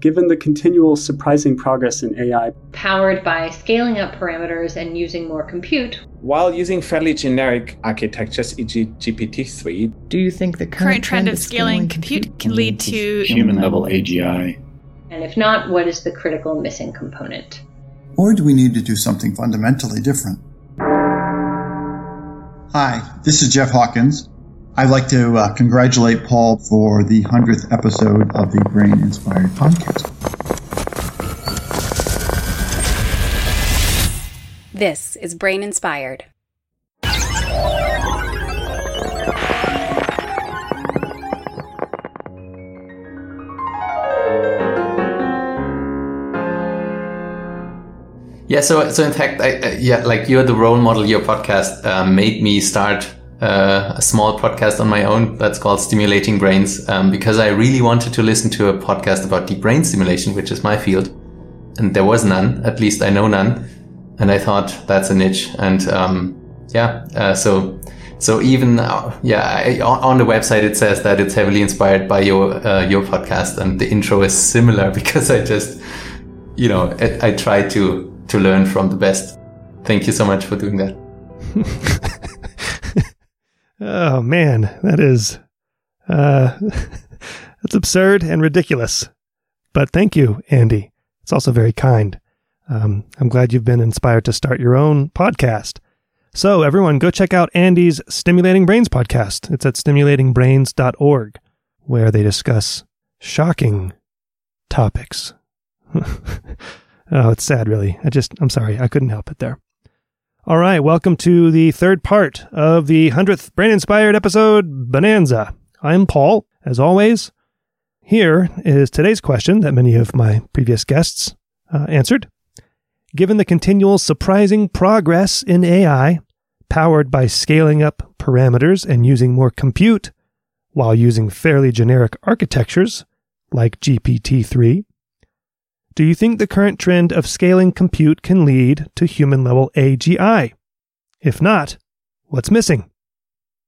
given the continual surprising progress in AI. Powered by scaling up parameters and using more compute. While using fairly generic architectures, e.g., GPT-3. Do you think the current, current trend of scaling compute can lead to human-level AGI? And if not, what is the critical missing component? Or do we need to do something fundamentally different? Hi, this is Jeff Hawkins. I'd like to uh, congratulate Paul for the 100th episode of the Brain Inspired podcast. This is Brain Inspired. Yeah, so so in fact, I, yeah, like you're the role model. Your podcast uh, made me start uh, a small podcast on my own that's called Stimulating Brains um, because I really wanted to listen to a podcast about deep brain stimulation, which is my field. And there was none, at least I know none. And I thought that's a niche. And um, yeah, uh, so so even uh, yeah, I, on the website it says that it's heavily inspired by your uh, your podcast, and the intro is similar because I just you know I, I try to to learn from the best. Thank you so much for doing that. Oh man, that is uh that's absurd and ridiculous. But thank you, Andy. It's also very kind. Um, I'm glad you've been inspired to start your own podcast. So everyone, go check out Andy's Stimulating Brains podcast. It's at stimulatingbrains.org, where they discuss shocking topics. oh, it's sad, really. I just, I'm sorry, I couldn't help it there. All right, welcome to the third part of the 100th Brain Inspired episode Bonanza. I'm Paul, as always. Here is today's question that many of my previous guests uh, answered. Given the continual surprising progress in AI, powered by scaling up parameters and using more compute, while using fairly generic architectures like GPT 3, do you think the current trend of scaling compute can lead to human level AGI? If not, what's missing?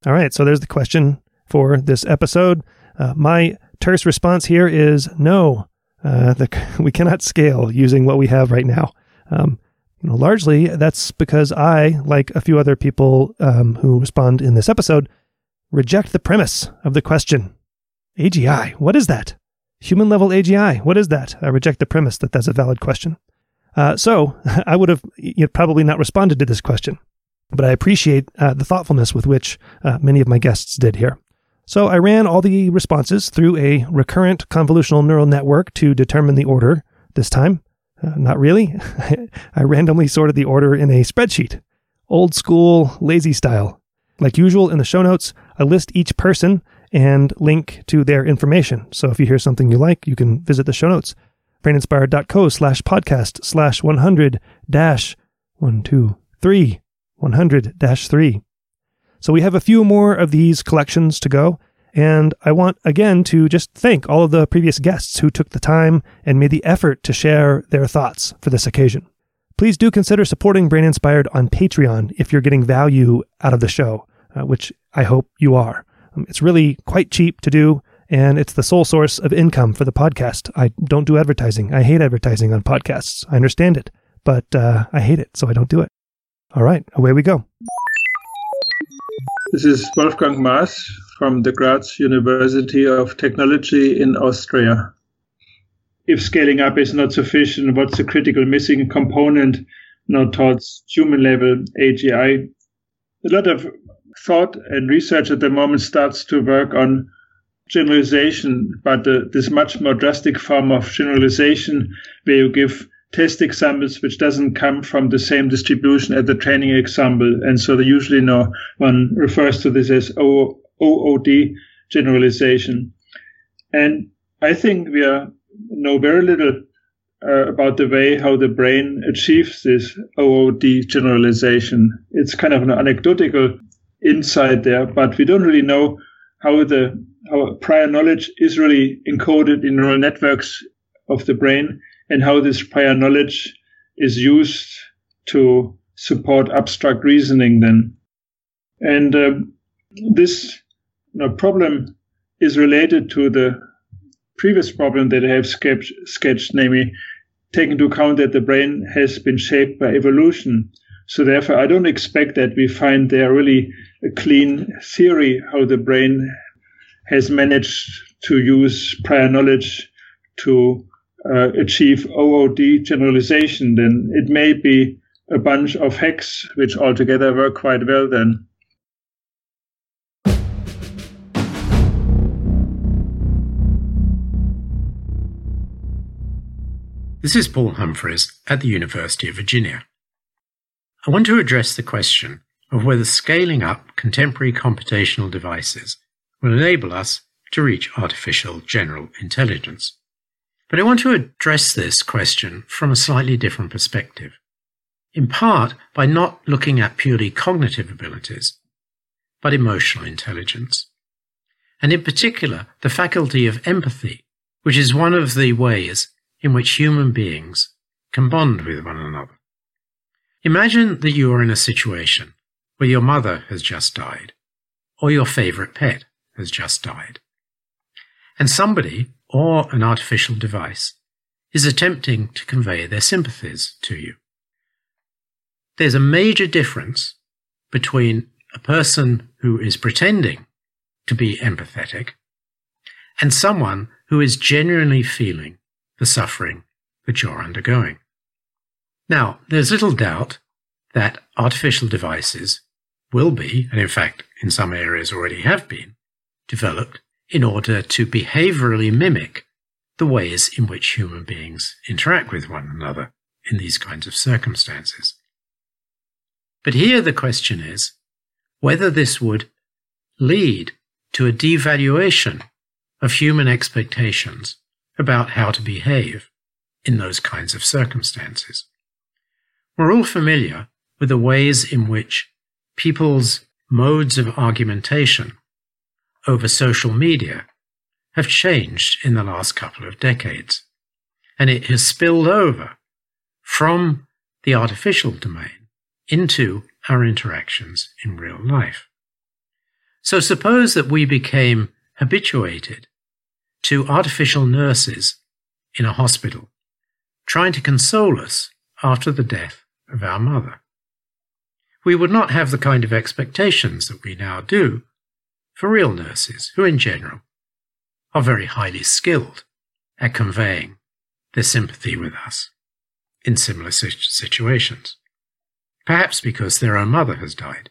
All right, so there's the question for this episode. Uh, my terse response here is no. Uh, the, we cannot scale using what we have right now. Um, you know, largely, that's because I, like a few other people um, who respond in this episode, reject the premise of the question. AGI, what is that? Human level AGI, what is that? I reject the premise that that's a valid question. Uh, so I would have you know, probably not responded to this question, but I appreciate uh, the thoughtfulness with which uh, many of my guests did here. So I ran all the responses through a recurrent convolutional neural network to determine the order this time. Uh, not really. I randomly sorted the order in a spreadsheet, old school, lazy style. Like usual in the show notes, I list each person and link to their information. So if you hear something you like, you can visit the show notes. braininspired.co slash podcast slash 100 dash 123 100 dash 3. So we have a few more of these collections to go. And I want again to just thank all of the previous guests who took the time and made the effort to share their thoughts for this occasion. Please do consider supporting Brain Inspired on Patreon if you're getting value out of the show, uh, which I hope you are. Um, it's really quite cheap to do, and it's the sole source of income for the podcast. I don't do advertising. I hate advertising on podcasts. I understand it, but uh, I hate it, so I don't do it. All right, away we go. This is Wolfgang Maaß from the Graz University of Technology in Austria. If scaling up is not sufficient, what's the critical missing component now towards human level AGI? A lot of thought and research at the moment starts to work on generalization, but uh, this much more drastic form of generalization where you give test examples which doesn't come from the same distribution as the training example. And so they usually know one refers to this as OOD generalization. And I think we are, know very little uh, about the way how the brain achieves this OOD generalization. It's kind of an anecdotal insight there, but we don't really know how the how prior knowledge is really encoded in neural networks of the brain and how this prior knowledge is used to support abstract reasoning then. And uh, this you know, problem is related to the previous problem that I have sketched, sketched namely, take into account that the brain has been shaped by evolution. So therefore, I don't expect that we find there really a clean theory how the brain has managed to use prior knowledge to uh, achieve OOD generalization. Then it may be a bunch of hacks which altogether work quite well then. This is Paul Humphreys at the University of Virginia. I want to address the question of whether scaling up contemporary computational devices will enable us to reach artificial general intelligence. But I want to address this question from a slightly different perspective, in part by not looking at purely cognitive abilities, but emotional intelligence, and in particular the faculty of empathy, which is one of the ways in which human beings can bond with one another. Imagine that you are in a situation where your mother has just died, or your favorite pet has just died, and somebody or an artificial device is attempting to convey their sympathies to you. There's a major difference between a person who is pretending to be empathetic and someone who is genuinely feeling the suffering that you're undergoing. Now, there's little doubt that artificial devices will be, and in fact, in some areas already have been, developed in order to behaviorally mimic the ways in which human beings interact with one another in these kinds of circumstances. But here the question is whether this would lead to a devaluation of human expectations about how to behave in those kinds of circumstances. We're all familiar with the ways in which people's modes of argumentation over social media have changed in the last couple of decades. And it has spilled over from the artificial domain into our interactions in real life. So suppose that we became habituated to artificial nurses in a hospital trying to console us after the death of our mother. We would not have the kind of expectations that we now do for real nurses, who in general are very highly skilled at conveying their sympathy with us in similar situations, perhaps because their own mother has died.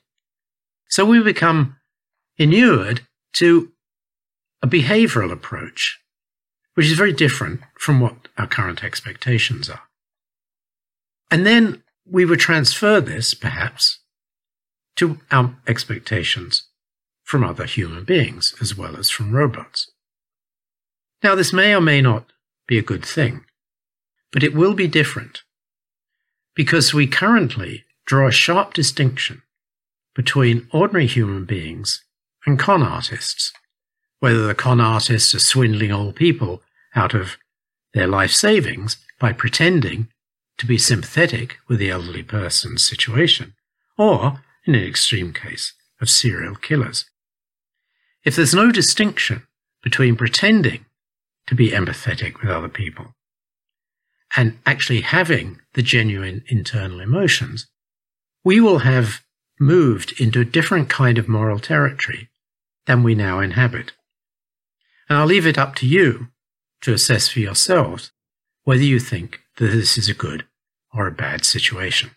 So we become inured to a behavioral approach, which is very different from what our current expectations are. And then we would transfer this, perhaps, to our expectations from other human beings as well as from robots. Now, this may or may not be a good thing, but it will be different because we currently draw a sharp distinction between ordinary human beings and con artists whether the con artists are swindling old people out of their life savings by pretending to be sympathetic with the elderly person's situation, or, in an extreme case, of serial killers. If there's no distinction between pretending to be empathetic with other people and actually having the genuine internal emotions, we will have moved into a different kind of moral territory than we now inhabit. And I'll leave it up to you to assess for yourselves whether you think that this is a good or a bad situation.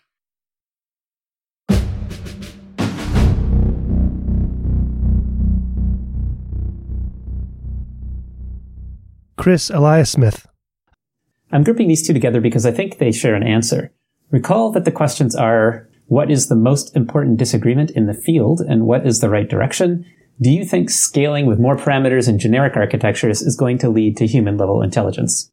Chris Eliasmith. I'm grouping these two together because I think they share an answer. Recall that the questions are what is the most important disagreement in the field and what is the right direction? Do you think scaling with more parameters and generic architectures is going to lead to human level intelligence?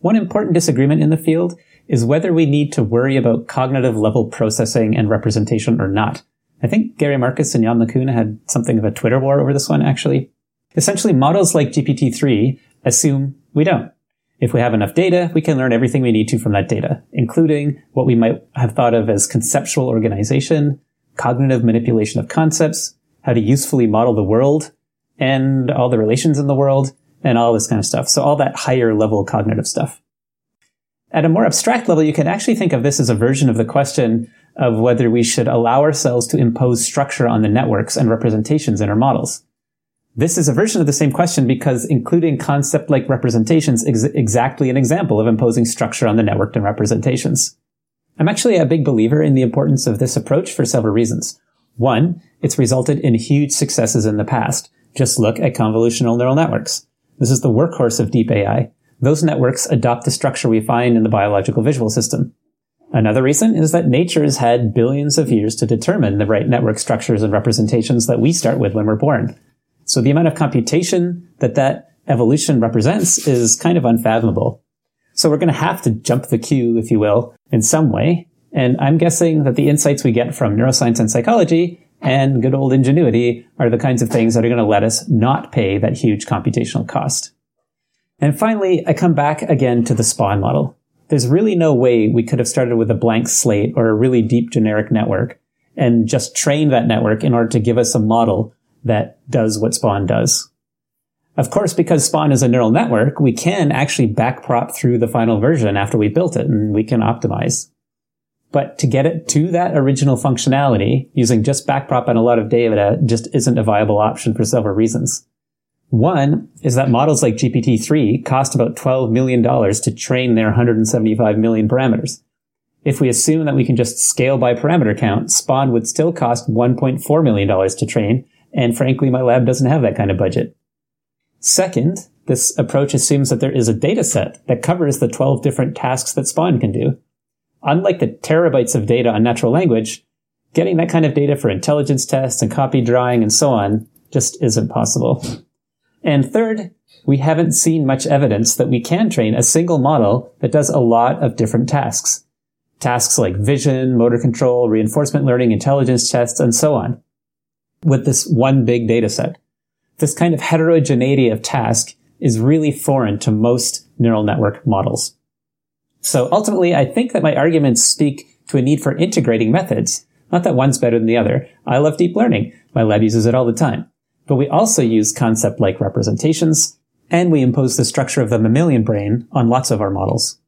One important disagreement in the field is whether we need to worry about cognitive level processing and representation or not. I think Gary Marcus and Yann LeCun had something of a Twitter war over this one, actually. Essentially, models like GPT-3 assume we don't. If we have enough data, we can learn everything we need to from that data, including what we might have thought of as conceptual organization, cognitive manipulation of concepts, how to usefully model the world and all the relations in the world, and all this kind of stuff. So all that higher level cognitive stuff. At a more abstract level, you can actually think of this as a version of the question of whether we should allow ourselves to impose structure on the networks and representations in our models. This is a version of the same question because including concept-like representations is exactly an example of imposing structure on the networked and representations. I'm actually a big believer in the importance of this approach for several reasons. One, it's resulted in huge successes in the past. Just look at convolutional neural networks. This is the workhorse of deep AI. Those networks adopt the structure we find in the biological visual system. Another reason is that nature has had billions of years to determine the right network structures and representations that we start with when we're born. So the amount of computation that that evolution represents is kind of unfathomable. So we're going to have to jump the queue, if you will, in some way. And I'm guessing that the insights we get from neuroscience and psychology and good old ingenuity are the kinds of things that are going to let us not pay that huge computational cost. And finally, I come back again to the Spaun model. There's really no way we could have started with a blank slate or a really deep generic network and just trained that network in order to give us a model that does what Spaun does. Of course, because Spaun is a neural network, we can actually backprop through the final version after we built it and we can optimize. But to get it to that original functionality using just backprop and a lot of data just isn't a viable option for several reasons. One is that models like GPT-3 cost about $12 million to train their 175 million parameters. If we assume that we can just scale by parameter count, Spaun would still cost $1.4 million to train and frankly, my lab doesn't have that kind of budget. Second, this approach assumes that there is a data set that covers the 12 different tasks that Spaun can do. Unlike the terabytes of data on natural language, getting that kind of data for intelligence tests and copy drawing and so on just isn't possible. And third, we haven't seen much evidence that we can train a single model that does a lot of different tasks. Tasks like vision, motor control, reinforcement learning, intelligence tests, and so on with this one big data set. This kind of heterogeneity of task is really foreign to most neural network models. So ultimately, I think that my arguments speak to a need for integrating methods. Not that one's better than the other. I love deep learning. My lab uses it all the time. But we also use concept-like representations, and we impose the structure of the mammalian brain on lots of our models.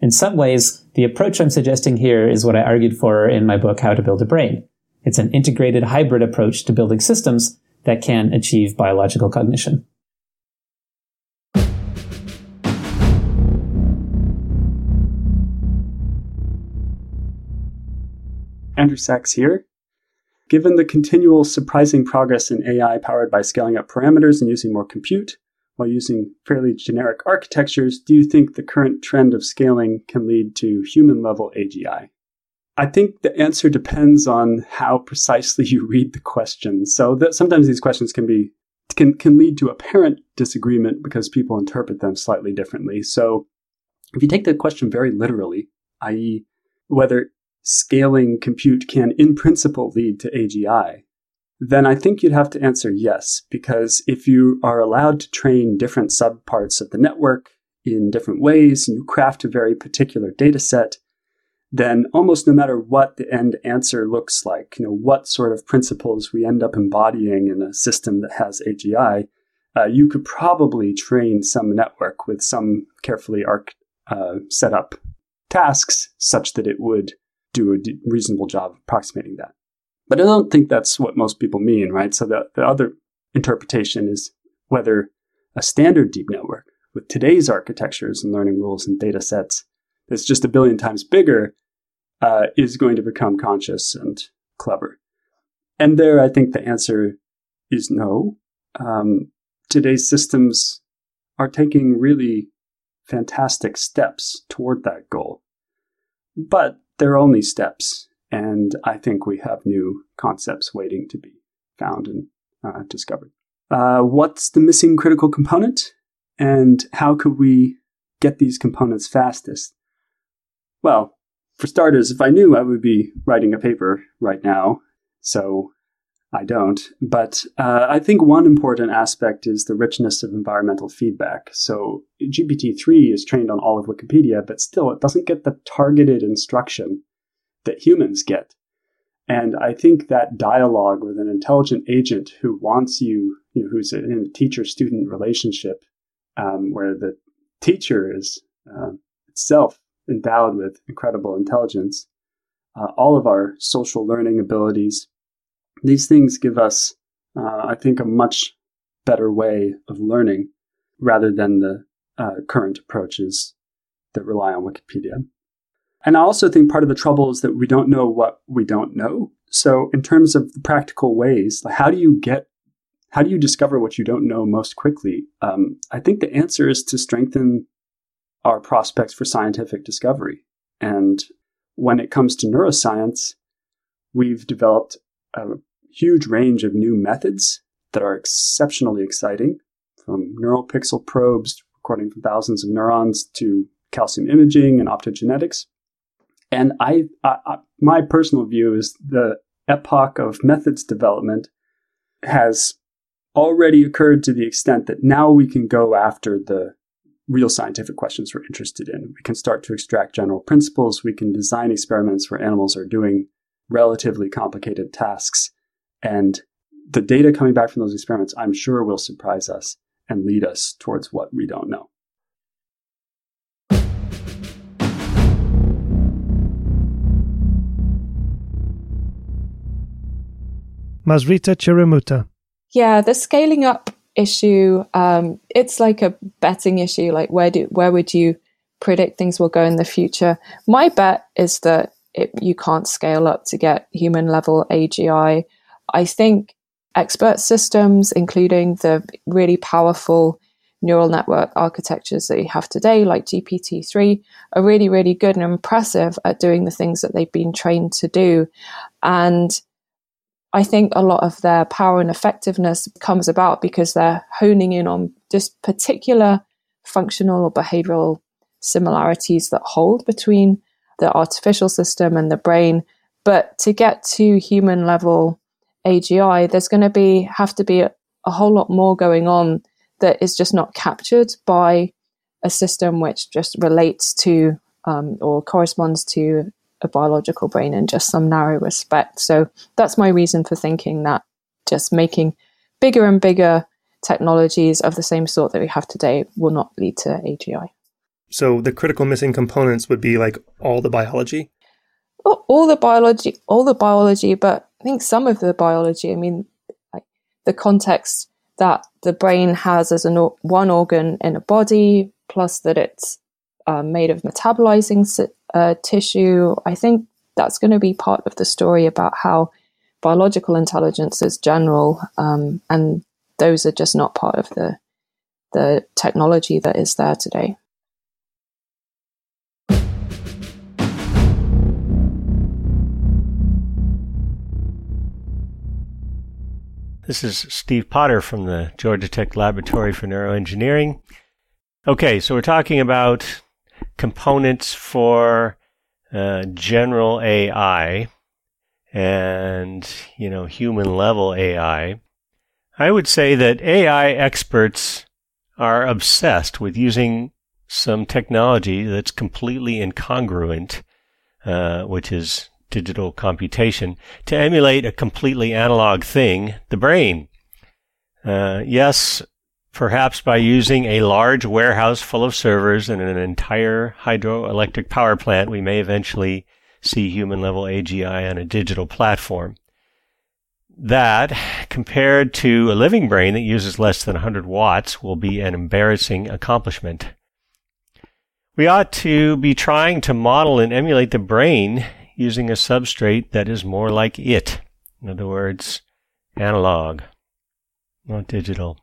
In some ways, the approach I'm suggesting here is what I argued for in my book, How to Build a Brain. It's an integrated hybrid approach to building systems that can achieve biological cognition. Andrew Saxe here. Given the continual surprising progress in AI powered by scaling up parameters and using more compute, while using fairly generic architectures, do you think the current trend of scaling can lead to human level AGI? I think the answer depends on how precisely you read the question. So that sometimes these questions can be can can lead to apparent disagreement because people interpret them slightly differently. So if you take the question very literally, i.e., whether scaling compute can in principle lead to AGI, then I think you'd have to answer yes, because if you are allowed to train different subparts of the network in different ways and you craft a very particular data set, then almost no matter what the end answer looks like, you know, what sort of principles we end up embodying in a system that has AGI, uh, you could probably train some network with some carefully arc, uh, set up tasks such that it would do a d- reasonable job of approximating that. But I don't think that's what most people mean, right? So the, the other interpretation is whether a standard deep network with today's architectures and learning rules and data sets that's just a billion times bigger uh, is going to become conscious and clever? And there, I think the answer is no. Um, today's systems are taking really fantastic steps toward that goal. But they're only steps, and I think we have new concepts waiting to be found and uh, discovered. Uh, what's the missing critical component, and how could we get these components fastest? Well, for starters, if I knew, I would be writing a paper right now. So I don't. But uh, I think one important aspect is the richness of environmental feedback. So GPT-3 is trained on all of Wikipedia, but still it doesn't get the targeted instruction that humans get. And I think that dialogue with an intelligent agent who wants you, you know, who's in a teacher-student relationship, um, where the teacher is uh, itself endowed with incredible intelligence. Uh, all of our social learning abilities, these things give us, uh, I think, a much better way of learning rather than the uh, current approaches that rely on Wikipedia. And I also think part of the trouble is that we don't know what we don't know. So, in terms of the practical ways, like how do you get, how do you discover what you don't know most quickly? Um, I think the answer is to strengthen our prospects for scientific discovery. And when it comes to neuroscience, we've developed a huge range of new methods that are exceptionally exciting, from Neuropixel probes recording from thousands of neurons to calcium imaging and optogenetics. And I, I, my personal view is the epoch of methods development has already occurred to the extent that now we can go after the real scientific questions we're interested in. We can start to extract general principles. We can design experiments where animals are doing relatively complicated tasks. And the data coming back from those experiments, I'm sure, will surprise us and lead us towards what we don't know. Mazviita Chirimuuta. Yeah, the scaling up issue, um, it's like a betting issue. Like where do where would you predict things will go in the future? My bet is that it, you can't scale up to get human level AGI. I think expert systems, including the really powerful neural network architectures that you have today, like GPT-3, are really, really good and impressive at doing the things that they've been trained to do. And I think a lot of their power and effectiveness comes about because they're honing in on just particular functional or behavioral similarities that hold between the artificial system and the brain. But to get to human level AGI, there's going to be have to be a, a whole lot more going on that is just not captured by a system which just relates to um, or corresponds to a biological brain in just some narrow respect. So that's my reason for thinking that just making bigger and bigger technologies of the same sort that we have today will not lead to AGI. So the critical missing components would be like all the biology? Well, all the biology, all the biology, but I think some of the biology, I mean, like the context that the brain has as an one organ in a body, plus that it's uh, made of metabolizing uh, tissue. I think that's going to be part of the story about how biological intelligence is general, um, and those are just not part of the the technology that is there today. This is Steve Potter from the Georgia Tech Laboratory for Neuroengineering. Okay, so we're talking about components for uh, general AI and, you know, human level AI, I would say that AI experts are obsessed with using some technology that's completely incongruent, uh, which is digital computation, to emulate a completely analog thing, the brain. Uh, yes, perhaps by using a large warehouse full of servers and an entire hydroelectric power plant, we may eventually see human level AGI on a digital platform. That, compared to a living brain that uses less than 100 watts, will be an embarrassing accomplishment. We ought to be trying to model and emulate the brain using a substrate that is more like it. In other words, analog, not digital.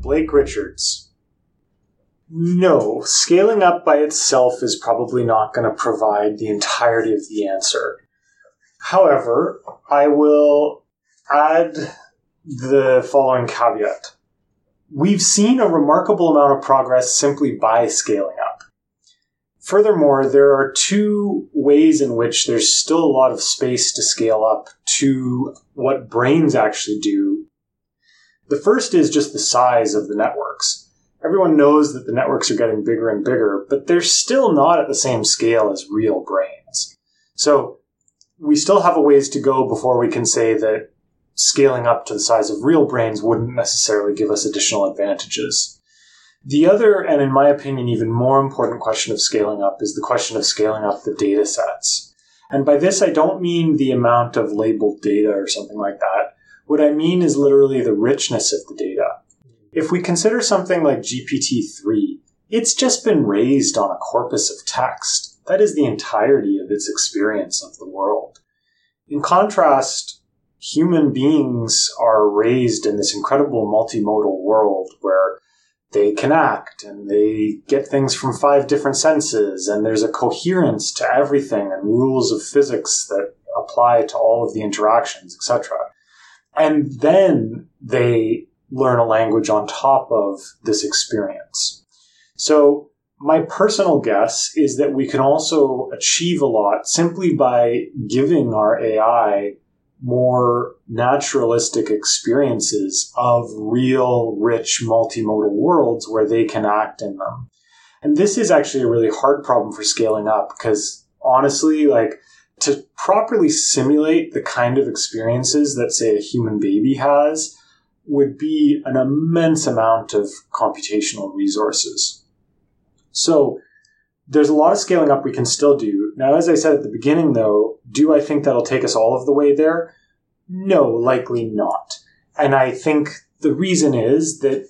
Blake Richards. No, scaling up by itself is probably not going to provide the entirety of the answer. However, I will add the following caveat. We've seen a remarkable amount of progress simply by scaling up. Furthermore, there are two ways in which there's still a lot of space to scale up to what brains actually do the first is just the size of the networks. Everyone knows that the networks are getting bigger and bigger, but they're still not at the same scale as real brains. So we still have a ways to go before we can say that scaling up to the size of real brains wouldn't necessarily give us additional advantages. The other, and in my opinion, even more important question of scaling up is the question of scaling up the data sets. And by this, I don't mean the amount of labeled data or something like that. What I mean is literally the richness of the data. If we consider something like GPT-3, it's just been raised on a corpus of text. That is the entirety of its experience of the world. In contrast, human beings are raised in this incredible multimodal world where they can act and they get things from five different senses and there's a coherence to everything and rules of physics that apply to all of the interactions, etc. And then they learn a language on top of this experience. So my personal guess is that we can also achieve a lot simply by giving our AI more naturalistic experiences of real, rich, multimodal worlds where they can act in them. And this is actually a really hard problem for scaling up because honestly, like to properly simulate the kind of experiences that, say, a human baby has would be an immense amount of computational resources. So there's a lot of scaling up we can still do. Now, as I said at the beginning, though, do I think that'll take us all of the way there? No, likely not. And I think the reason is that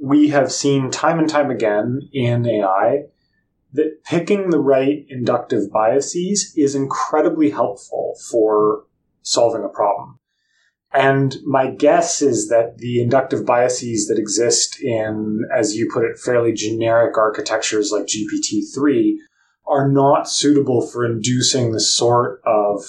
we have seen time and time again in AI that picking the right inductive biases is incredibly helpful for solving a problem. And my guess is that the inductive biases that exist in, as you put it, fairly generic architectures like GPT-3 are not suitable for inducing the sort of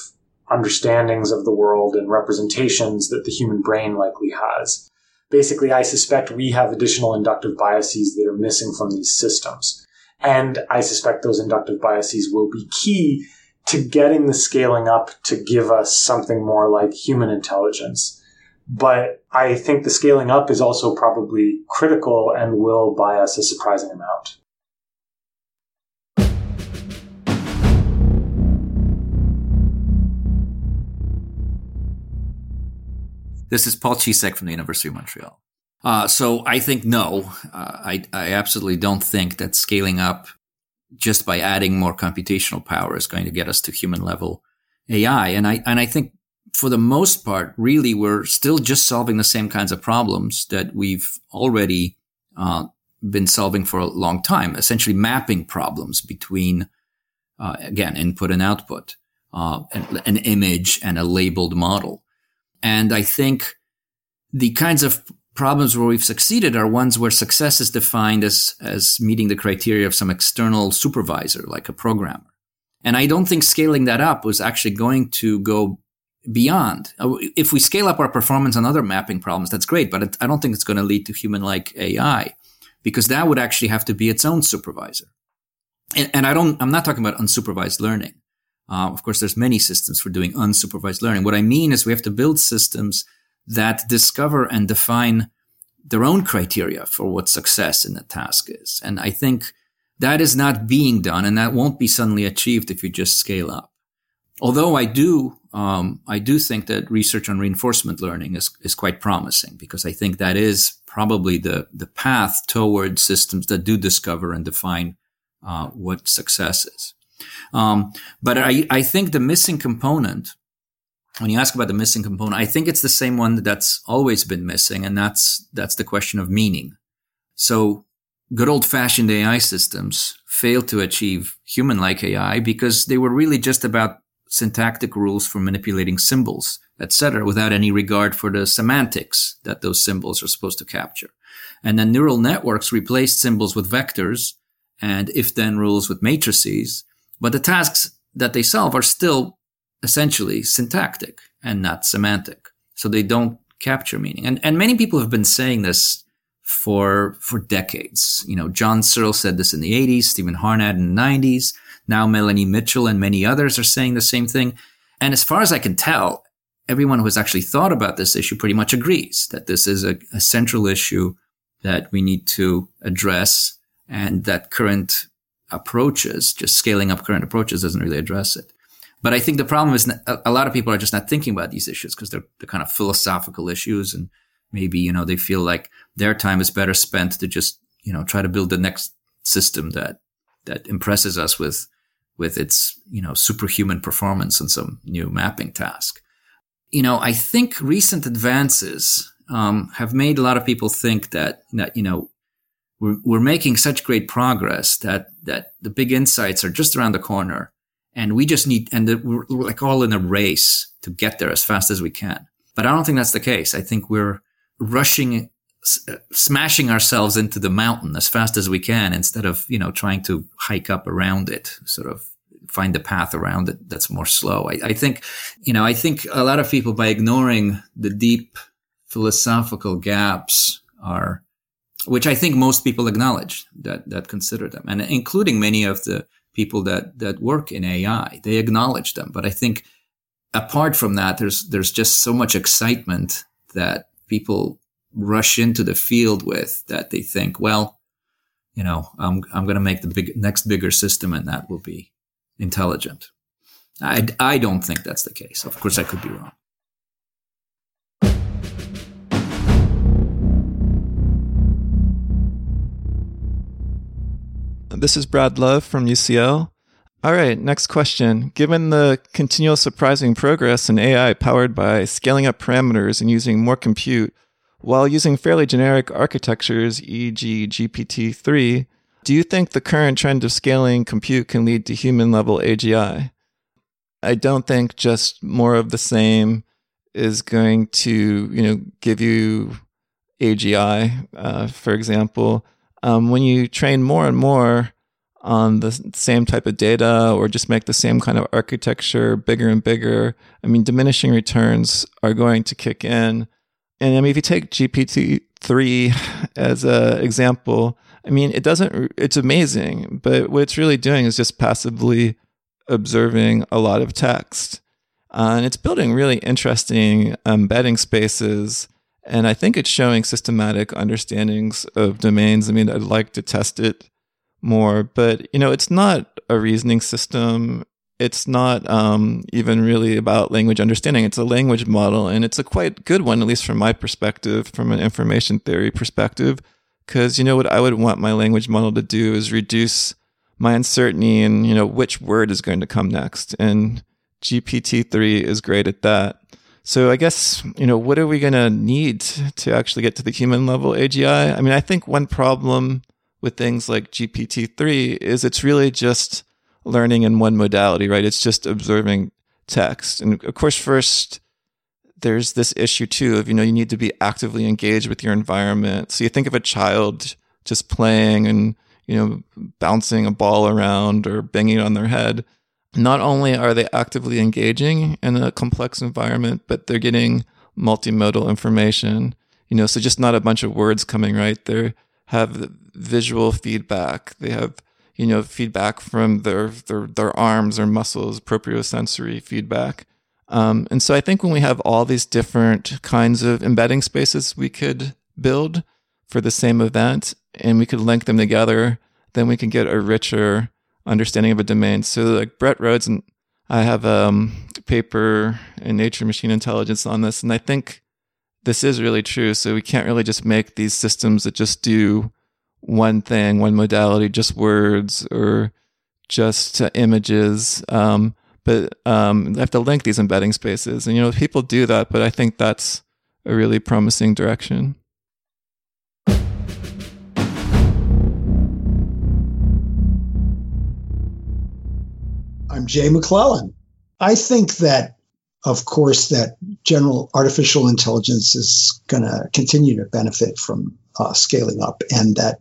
understandings of the world and representations that the human brain likely has. Basically, I suspect we have additional inductive biases that are missing from these systems. And I suspect those inductive biases will be key to getting the scaling up to give us something more like human intelligence. But I think the scaling up is also probably critical and will buy us a surprising amount. This is Paul Cisek from the University of Montreal. Uh, so I think no, uh, I, I absolutely don't think that scaling up just by adding more computational power is going to get us to human level AI. And I, and I think for the most part, really, we're still just solving the same kinds of problems that we've already, uh, been solving for a long time, essentially mapping problems between, uh, again, input and output, uh, an, an image and a labeled model. And I think the kinds of problems where we've succeeded are ones where success is defined as, as meeting the criteria of some external supervisor, like a programmer. And I don't think scaling that up was actually going to go beyond. Uh, if we scale up our performance on other mapping problems, that's great, but I don't think it's going to lead to human like AI because that would actually have to be its own supervisor. And, and I don't, I'm not talking about unsupervised learning. Uh, of course, there's many systems for doing unsupervised learning. What I mean is we have to build systems that discover and define their own criteria for what success in the task is. And I think that is not being done and that won't be suddenly achieved if you just scale up. Although I do, um, I do think that research on reinforcement learning is, is quite promising because I think that is probably the, the path towards systems that do discover and define uh, what success is. Um, but I, I think the missing component when you ask about the missing component, I think it's the same one that's always been missing, and that's that's the question of meaning. So good old fashioned AI systems failed to achieve human like AI because they were really just about syntactic rules for manipulating symbols, etc., without any regard for the semantics that those symbols are supposed to capture. And then neural networks replaced symbols with vectors and if then rules with matrices, but the tasks that they solve are still essentially syntactic and not semantic. So they don't capture meaning. And, and many people have been saying this for, for decades. You know, John Searle said this in the 80s, Stevan Harnad in the 90s. Now Melanie Mitchell and many others are saying the same thing. And as far as I can tell, everyone who has actually thought about this issue pretty much agrees that this is a, a central issue that we need to address and that current approaches, just scaling up current approaches doesn't really address it. But I think the problem is a lot of people are just not thinking about these issues because they're, they're kind of philosophical issues. And maybe, you know, they feel like their time is better spent to just, you know, try to build the next system that, that impresses us with, with its, you know, superhuman performance and some new mapping task. You know, I think recent advances, um, have made a lot of people think that, that, you know, we're, we're making such great progress that, that the big insights are just around the corner and we just need, and we're, like all in a race to get there as fast as we can. But I don't think that's the case. I think we're rushing, uh, smashing ourselves into the mountain as fast as we can instead of, you know, trying to hike up around it, sort of find the path around it that's more slow. I, I think, you know, I think a lot of people by ignoring the deep philosophical gaps are, which I think most people acknowledge that, that consider them and including many of the people that that work in AI. They acknowledge them, but I think apart from that, there's there's just so much excitement that people rush into the field with that they think, well, you know, I'm I'm going to make the big next bigger system, and that will be intelligent. I I don't think that's the case. Of course, I could be wrong. This is Brad Love from UCL. All right, next question. Given the continual surprising progress in AI powered by scaling up parameters and using more compute, while using fairly generic architectures, e.g., GPT 3, do you think the current trend of scaling compute can lead to human level AGI? I don't think just more of the same is going to, you know, give you AGI. Uh, for example, um, when you train more and more on the same type of data or just make the same kind of architecture bigger and bigger, I mean, diminishing returns are going to kick in. And I mean, if you take GPT 3 as an example, I mean, it doesn't, it's amazing, but what it's really doing is just passively observing a lot of text. Uh, and it's building really interesting embedding spaces and I think it's showing systematic understandings of domains. I mean, I'd like to test it more, but you know, it's not a reasoning system. It's not um, even really about language understanding. It's a language model, and it's a quite good one, at least from my perspective, from an information theory perspective. Because you know what I would want my language model to do is reduce my uncertainty in you know which word is going to come next, and GPT three is great at that. So I guess, you know, what are we going to need to actually get to the human level AGI? I mean, I think one problem with things like GPT-3 is it's really just learning in one modality, right? It's just observing text. And of course, first, there's this issue too of, you know, you need to be actively engaged with your environment. So you think of a child just playing and, you know, bouncing a ball around or banging on their head not only are they actively engaging in a complex environment, but they're getting multimodal information. You know, so just not a bunch of words coming right. They have visual feedback. They have you know feedback from their their their arms or muscles, propriosensory feedback. Um, and so I think when we have all these different kinds of embedding spaces we could build for the same event, and we could link them together, then we can get a richer understanding of a domain. So like Brett Roads and I have um, a paper in Nature Machine Intelligence on this, and I think this is really true. So we can't really just make these systems that just do one thing, one modality, just words or just uh, images. Um, but um, they have to link these embedding spaces, and you know people do that. But I think that's a really promising direction. I'm Jay McClelland. I think that, of course, that general artificial intelligence is going to continue to benefit from uh, scaling up, and that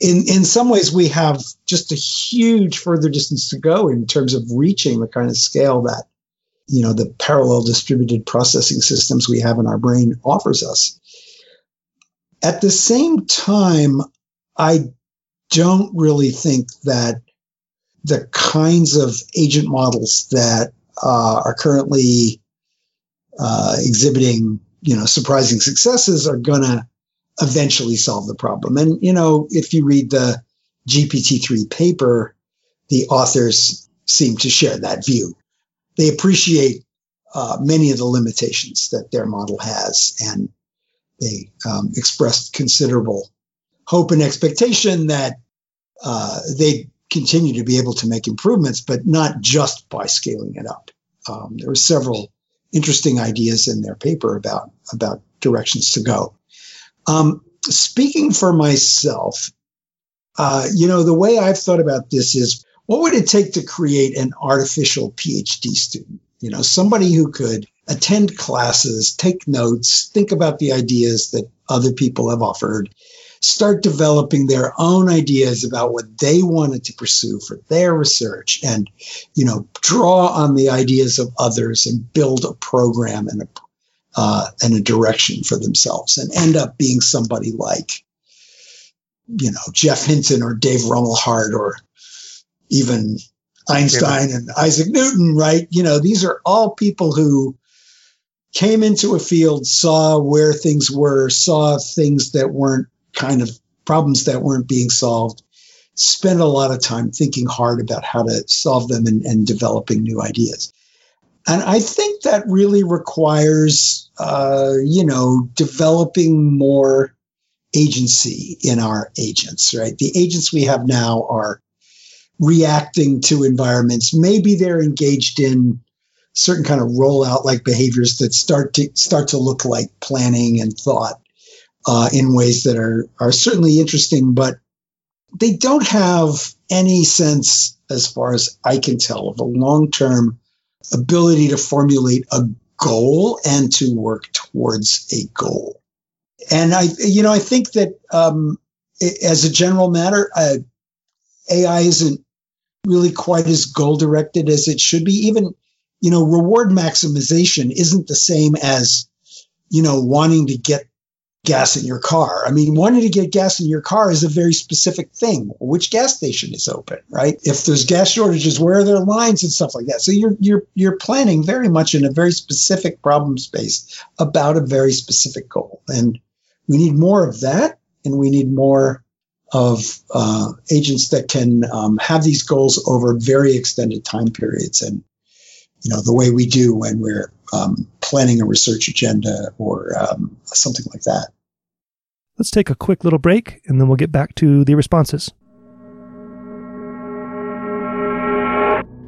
in in some ways we have just a huge further distance to go in terms of reaching the kind of scale that you know the parallel distributed processing systems we have in our brain offers us. At the same time, I don't really think that the kinds of agent models that uh, are currently uh, exhibiting, you know, surprising successes are going to eventually solve the problem. And, you know, if you read the GPT-3 paper, the authors seem to share that view. they appreciate uh, many of the limitations that their model has, and they um, expressed considerable hope and expectation that uh, they continue to be able to make improvements, but not just by scaling it up. Um, there were several interesting ideas in their paper about about directions to go. Um, speaking for myself, uh, you know, the way I've thought about this is, what would it take to create an artificial PhD student? You know, somebody who could attend classes, take notes, think about the ideas that other people have offered, start developing their own ideas about what they wanted to pursue for their research and you know draw on the ideas of others and build a program and a uh, and a direction for themselves and end up being somebody like you know Geoff Hinton or Dave Rumelhart or even Einstein and Isaac Newton right? You know these are all people who came into a field saw where things were saw things that weren't kind of problems that weren't being solved, spent a lot of time thinking hard about how to solve them and, and developing new ideas. And I think that really requires, uh, you know, developing more agency in our agents, right? The agents we have now are reacting to environments. Maybe they're engaged in certain kind of rollout like behaviors that start to start to look like planning and thought uh, in ways that are are certainly interesting, but they don't have any sense, as far as I can tell, of a long term ability to formulate a goal and to work towards a goal. And I, you know, I think that um, as a general matter, uh, AI isn't really quite as goal directed as it should be. Even, you know, reward maximization isn't the same as, you know, wanting to get gas in your car. I mean, wanting to get gas in your car is a very specific thing. Which gas station is open, right? If there's gas shortages, where are there lines and stuff like that? So you're you're you're planning very much in a very specific problem space about a very specific goal, and we need more of that, and we need more of uh, agents that can um, have these goals over very extended time periods, and you know the way we do when we're um, planning a research agenda or um, something like that. Let's take a quick little break and then we'll get back to the responses.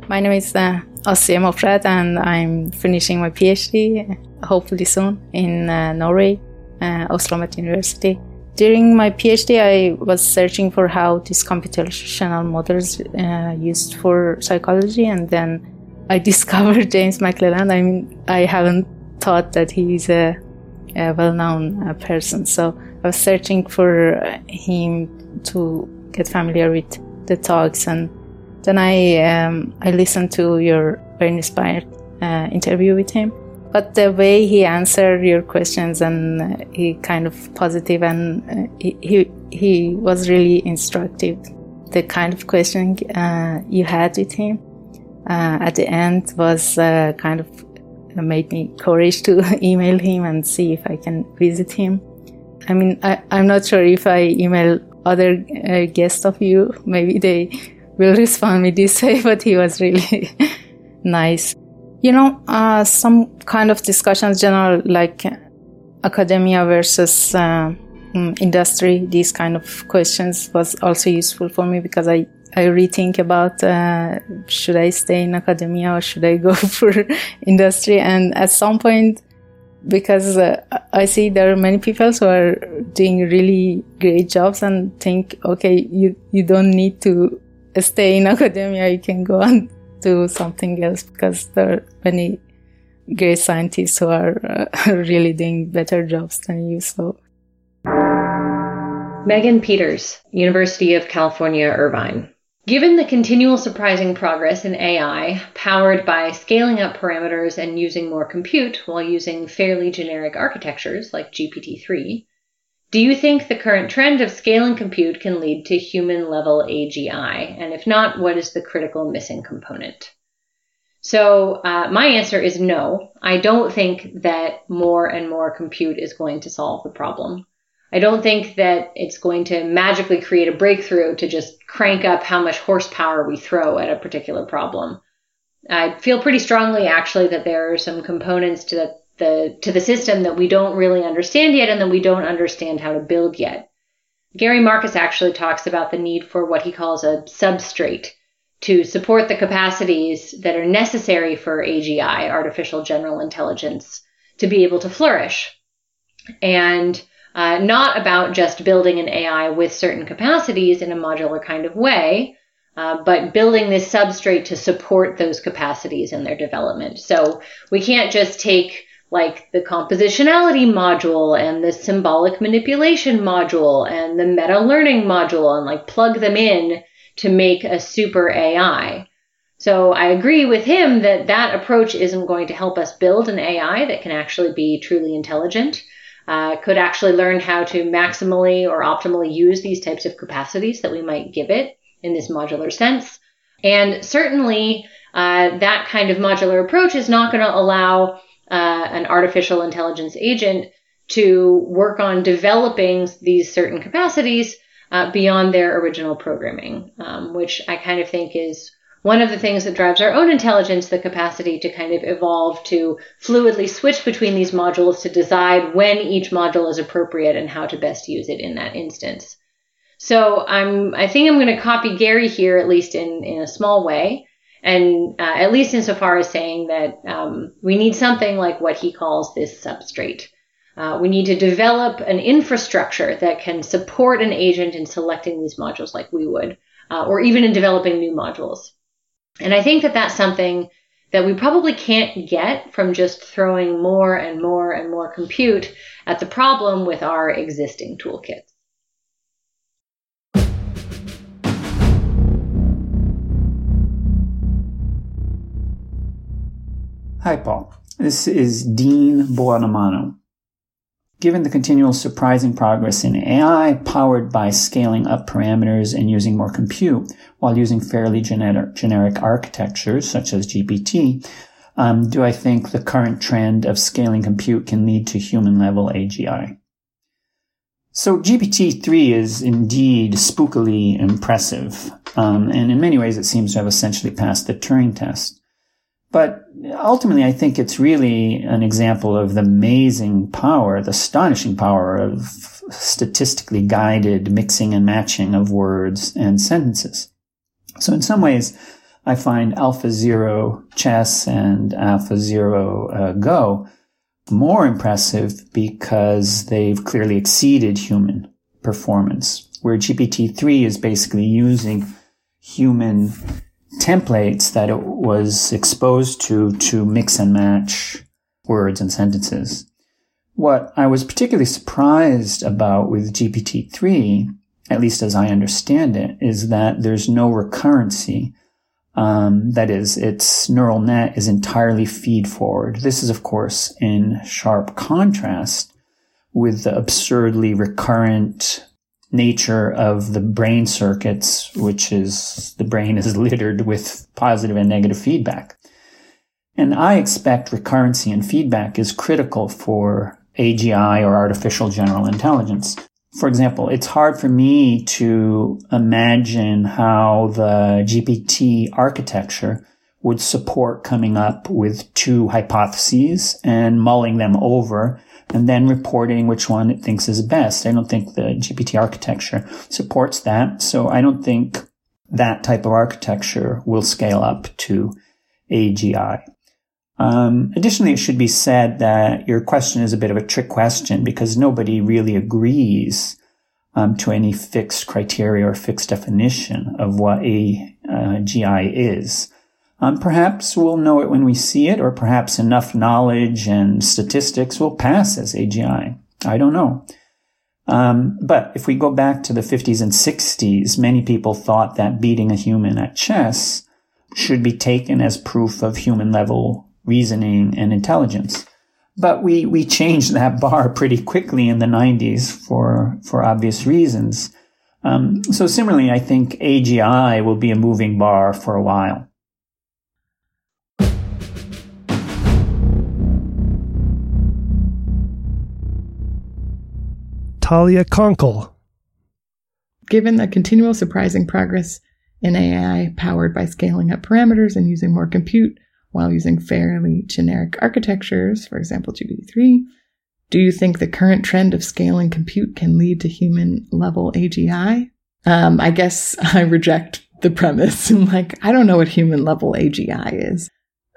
My name is uh, Asiye Mofrad and I'm finishing my PhD hopefully soon in uh, Norway, uh, Oslo Met University. During my PhD, I was searching for how these computational models uh, used for psychology, and then I discovered James McClelland. I mean, I haven't thought that he's a, a well-known uh, person, so I was searching for him to get familiar with the talks, and then I um, I listened to your very inspired uh, interview with him. But the way he answered your questions and uh, he kind of positive and uh, he, he, he was really instructive. The kind of question uh, you had with him uh, at the end was uh, kind of made me courage to email him and see if I can visit him. I mean, I, am not sure if I email other uh, guests of you, maybe they will respond me this way, but he was really nice. You know, uh, some kind of discussions, general like academia versus uh, mm, industry, these kind of questions was also useful for me because I, I rethink about uh, should I stay in academia or should I go for industry? And at some point, because uh, I see there are many people who are doing really great jobs and think, okay, you, you don't need to stay in academia, you can go and do something else because there are many great scientists who are uh, really doing better jobs than you. So, Megan Peters, University of California, Irvine. Given the continual surprising progress in AI, powered by scaling up parameters and using more compute while using fairly generic architectures like GPT 3, do you think the current trend of scaling compute can lead to human level AGI? And if not, what is the critical missing component? So, uh, my answer is no. I don't think that more and more compute is going to solve the problem. I don't think that it's going to magically create a breakthrough to just crank up how much horsepower we throw at a particular problem. I feel pretty strongly actually that there are some components to the, the to the system that we don't really understand yet and that we don't understand how to build yet. Gary Marcus actually talks about the need for what he calls a substrate to support the capacities that are necessary for AGI, artificial general intelligence, to be able to flourish. And uh, not about just building an AI with certain capacities in a modular kind of way, uh, but building this substrate to support those capacities in their development. So we can't just take like the compositionality module and the symbolic manipulation module and the meta learning module and like plug them in to make a super AI. So I agree with him that that approach isn't going to help us build an AI that can actually be truly intelligent, uh, could actually learn how to maximally or optimally use these types of capacities that we might give it in this modular sense. And certainly, uh, that kind of modular approach is not going to allow uh, an artificial intelligence agent to work on developing these certain capacities uh, beyond their original programming, um, which I kind of think is one of the things that drives our own intelligence, the capacity to kind of evolve to fluidly switch between these modules to decide when each module is appropriate and how to best use it in that instance. So I'm, I think I'm going to copy Gary here, at least in, in a small way. And uh, at least insofar as saying that um, we need something like what he calls this substrate. Uh, we need to develop an infrastructure that can support an agent in selecting these modules like we would, uh, or even in developing new modules. And I think that that's something that we probably can't get from just throwing more and more and more compute at the problem with our existing toolkits. Hi, Paul. This is Dean Buonomano. Given the continual surprising progress in AI powered by scaling up parameters and using more compute while using fairly generic, generic architectures such as GPT, um, do I think the current trend of scaling compute can lead to human level AGI? So GPT-3 is indeed spookily impressive, um, and in many ways it seems to have essentially passed the Turing test. But ultimately, I think it's really an example of the amazing power, the astonishing power of statistically guided mixing and matching of words and sentences. So in some ways, I find AlphaZero chess and AlphaZero uh, Go more impressive because they've clearly exceeded human performance, where GPT-3 is basically using human templates that it was exposed to to mix and match words and sentences. What I was particularly surprised about with GPT-3, at least as I understand it, is that there's no recurrency. Um, that is, its neural net is entirely feed forward. This is, of course, in sharp contrast with the absurdly recurrent nature of the brain circuits, which is the brain is littered with positive and negative feedback. And I expect recurrency and feedback is critical for AGI or artificial general intelligence. For example, it's hard for me to imagine how the GPT architecture would support coming up with two hypotheses and mulling them over and then reporting which one it thinks is best. I don't think the GPT architecture supports that. So I don't think that type of architecture will scale up to AGI. Um, additionally, it should be said that your question is a bit of a trick question because nobody really agrees um, to any fixed criteria or fixed definition of what AGI is. Um, perhaps we'll know it when we see it, or perhaps enough knowledge and statistics will pass as AGI. I don't know. Um, but if we go back to the 50s and 60s, many people thought that beating a human at chess should be taken as proof of human level reasoning and intelligence. But we, we changed that bar pretty quickly in the 90s for, for obvious reasons. Um, so similarly, I think AGI will be a moving bar for a while. Talia Konkle. Given the continual surprising progress in AI powered by scaling up parameters and using more compute while using fairly generic architectures, for example, GPT-3? Do you think the current trend of scaling compute can lead to human level AGI? Um, I guess I reject the premise. I'm like, I don't know what human level AGI is.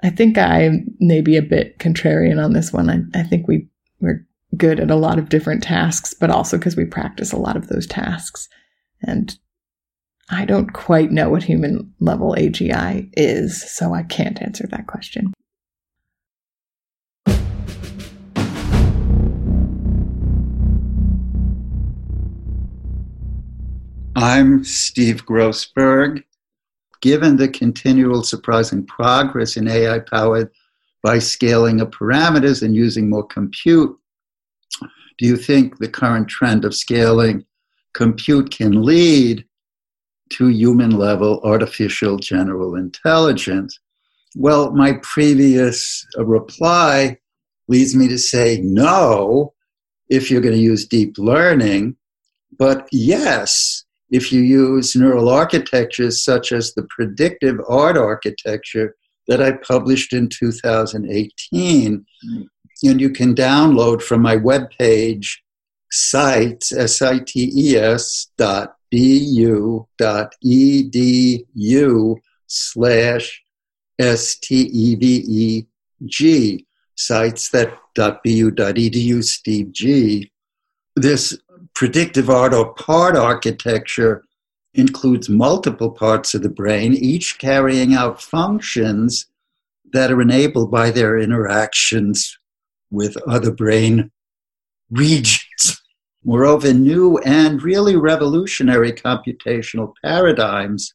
I think I may be a bit contrarian on this one. I, I think we, we're good at a lot of different tasks, but also because we practice a lot of those tasks. And I don't quite know what human level AGI is, so I can't answer that question. I'm Steve Grossberg. Given the continual surprising progress in AI powered by scaling of parameters and using more compute, do you think the current trend of scaling compute can lead to human level artificial general intelligence? Well, my previous uh, reply leads me to say no if you're going to use deep learning, but yes, if you use neural architectures such as the predictive ART architecture that I published in 2018, hmm. And you can download from my webpage sites, S-I-T-E-S dot bu dot edu slash S-T-E-V-E-G, sites that dot bu dot edu Steve G. This predictive ART or pART architecture includes multiple parts of the brain, each carrying out functions that are enabled by their interactions with other brain regions. Moreover, new and really revolutionary computational paradigms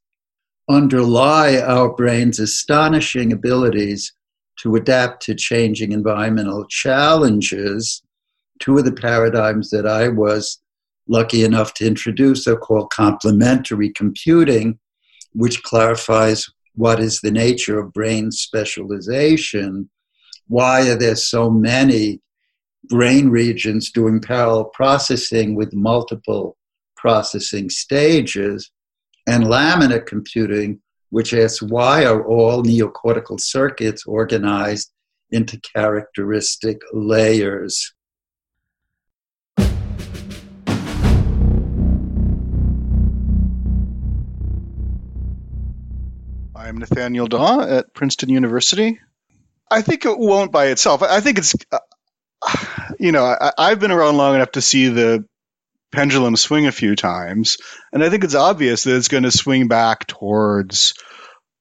underlie our brain's astonishing abilities to adapt to changing environmental challenges. Two of the paradigms that I was lucky enough to introduce are called complementary computing, which clarifies what is the nature of brain specialization why are there so many brain regions doing parallel processing with multiple processing stages, and laminar computing, which asks why are all neocortical circuits organized into characteristic layers. I'm Nathaniel Daw at Princeton University. I think it won't by itself. I think it's, uh, you know, I, I've been around long enough to see the pendulum swing a few times, and I think it's obvious that it's going to swing back towards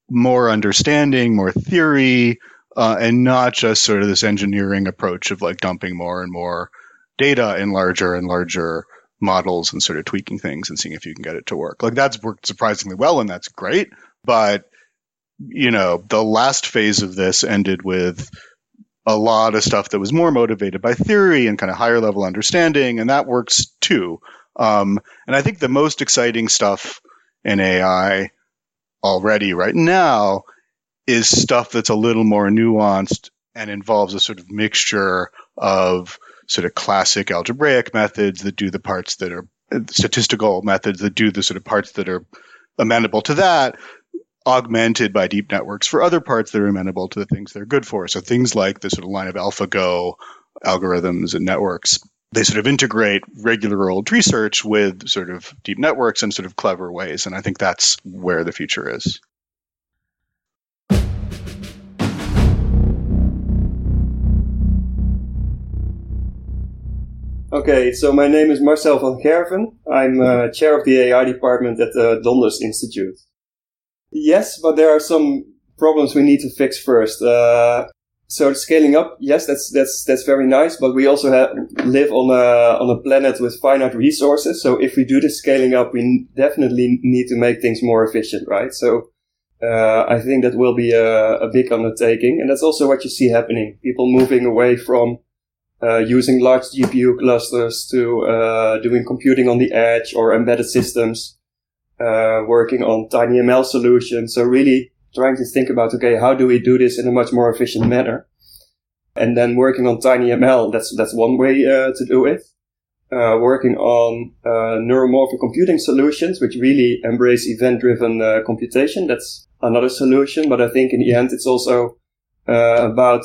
more understanding, more theory, uh, and not just sort of this engineering approach of like dumping more and more data in larger and larger models and sort of tweaking things and seeing if you can get it to work. Like that's worked surprisingly well, and that's great. But you know, the last phase of this ended with a lot of stuff that was more motivated by theory and kind of higher level understanding, and that works too. Um, and I think the most exciting stuff in AI already right now is stuff that's a little more nuanced and involves a sort of mixture of sort of classic algebraic methods that do the parts that are statistical methods that do the sort of parts that are amenable to that augmented by deep networks for other parts that are amenable to the things they're good for. So things like the sort of line of AlphaGo algorithms and networks. They sort of integrate regular old research with sort of deep networks in sort of clever ways. And I think that's where the future is. Okay, so my name is Marcel van Gerven. I'm uh, chair of the AI department at the Donders Institute. Yes, but there are some problems we need to fix first. Uh, so scaling up, yes, that's that's that's very nice, but we also have, live on a on a planet with finite resources. So if we do the scaling up, we definitely need to make things more efficient, right? So uh, I think that will be a, a, big undertaking, and that's also what you see happening. People moving away from uh, using large GPU clusters to uh, doing computing on the edge or embedded systems uh, working on TinyML solutions. So really trying to think about, okay, how do we do this in a much more efficient manner? And then working on TinyML, that's, that's one way uh, to do it. uh, working on uh, neuromorphic computing solutions, which really embrace event-driven uh, computation. That's another solution, but I think in the end, it's also uh, about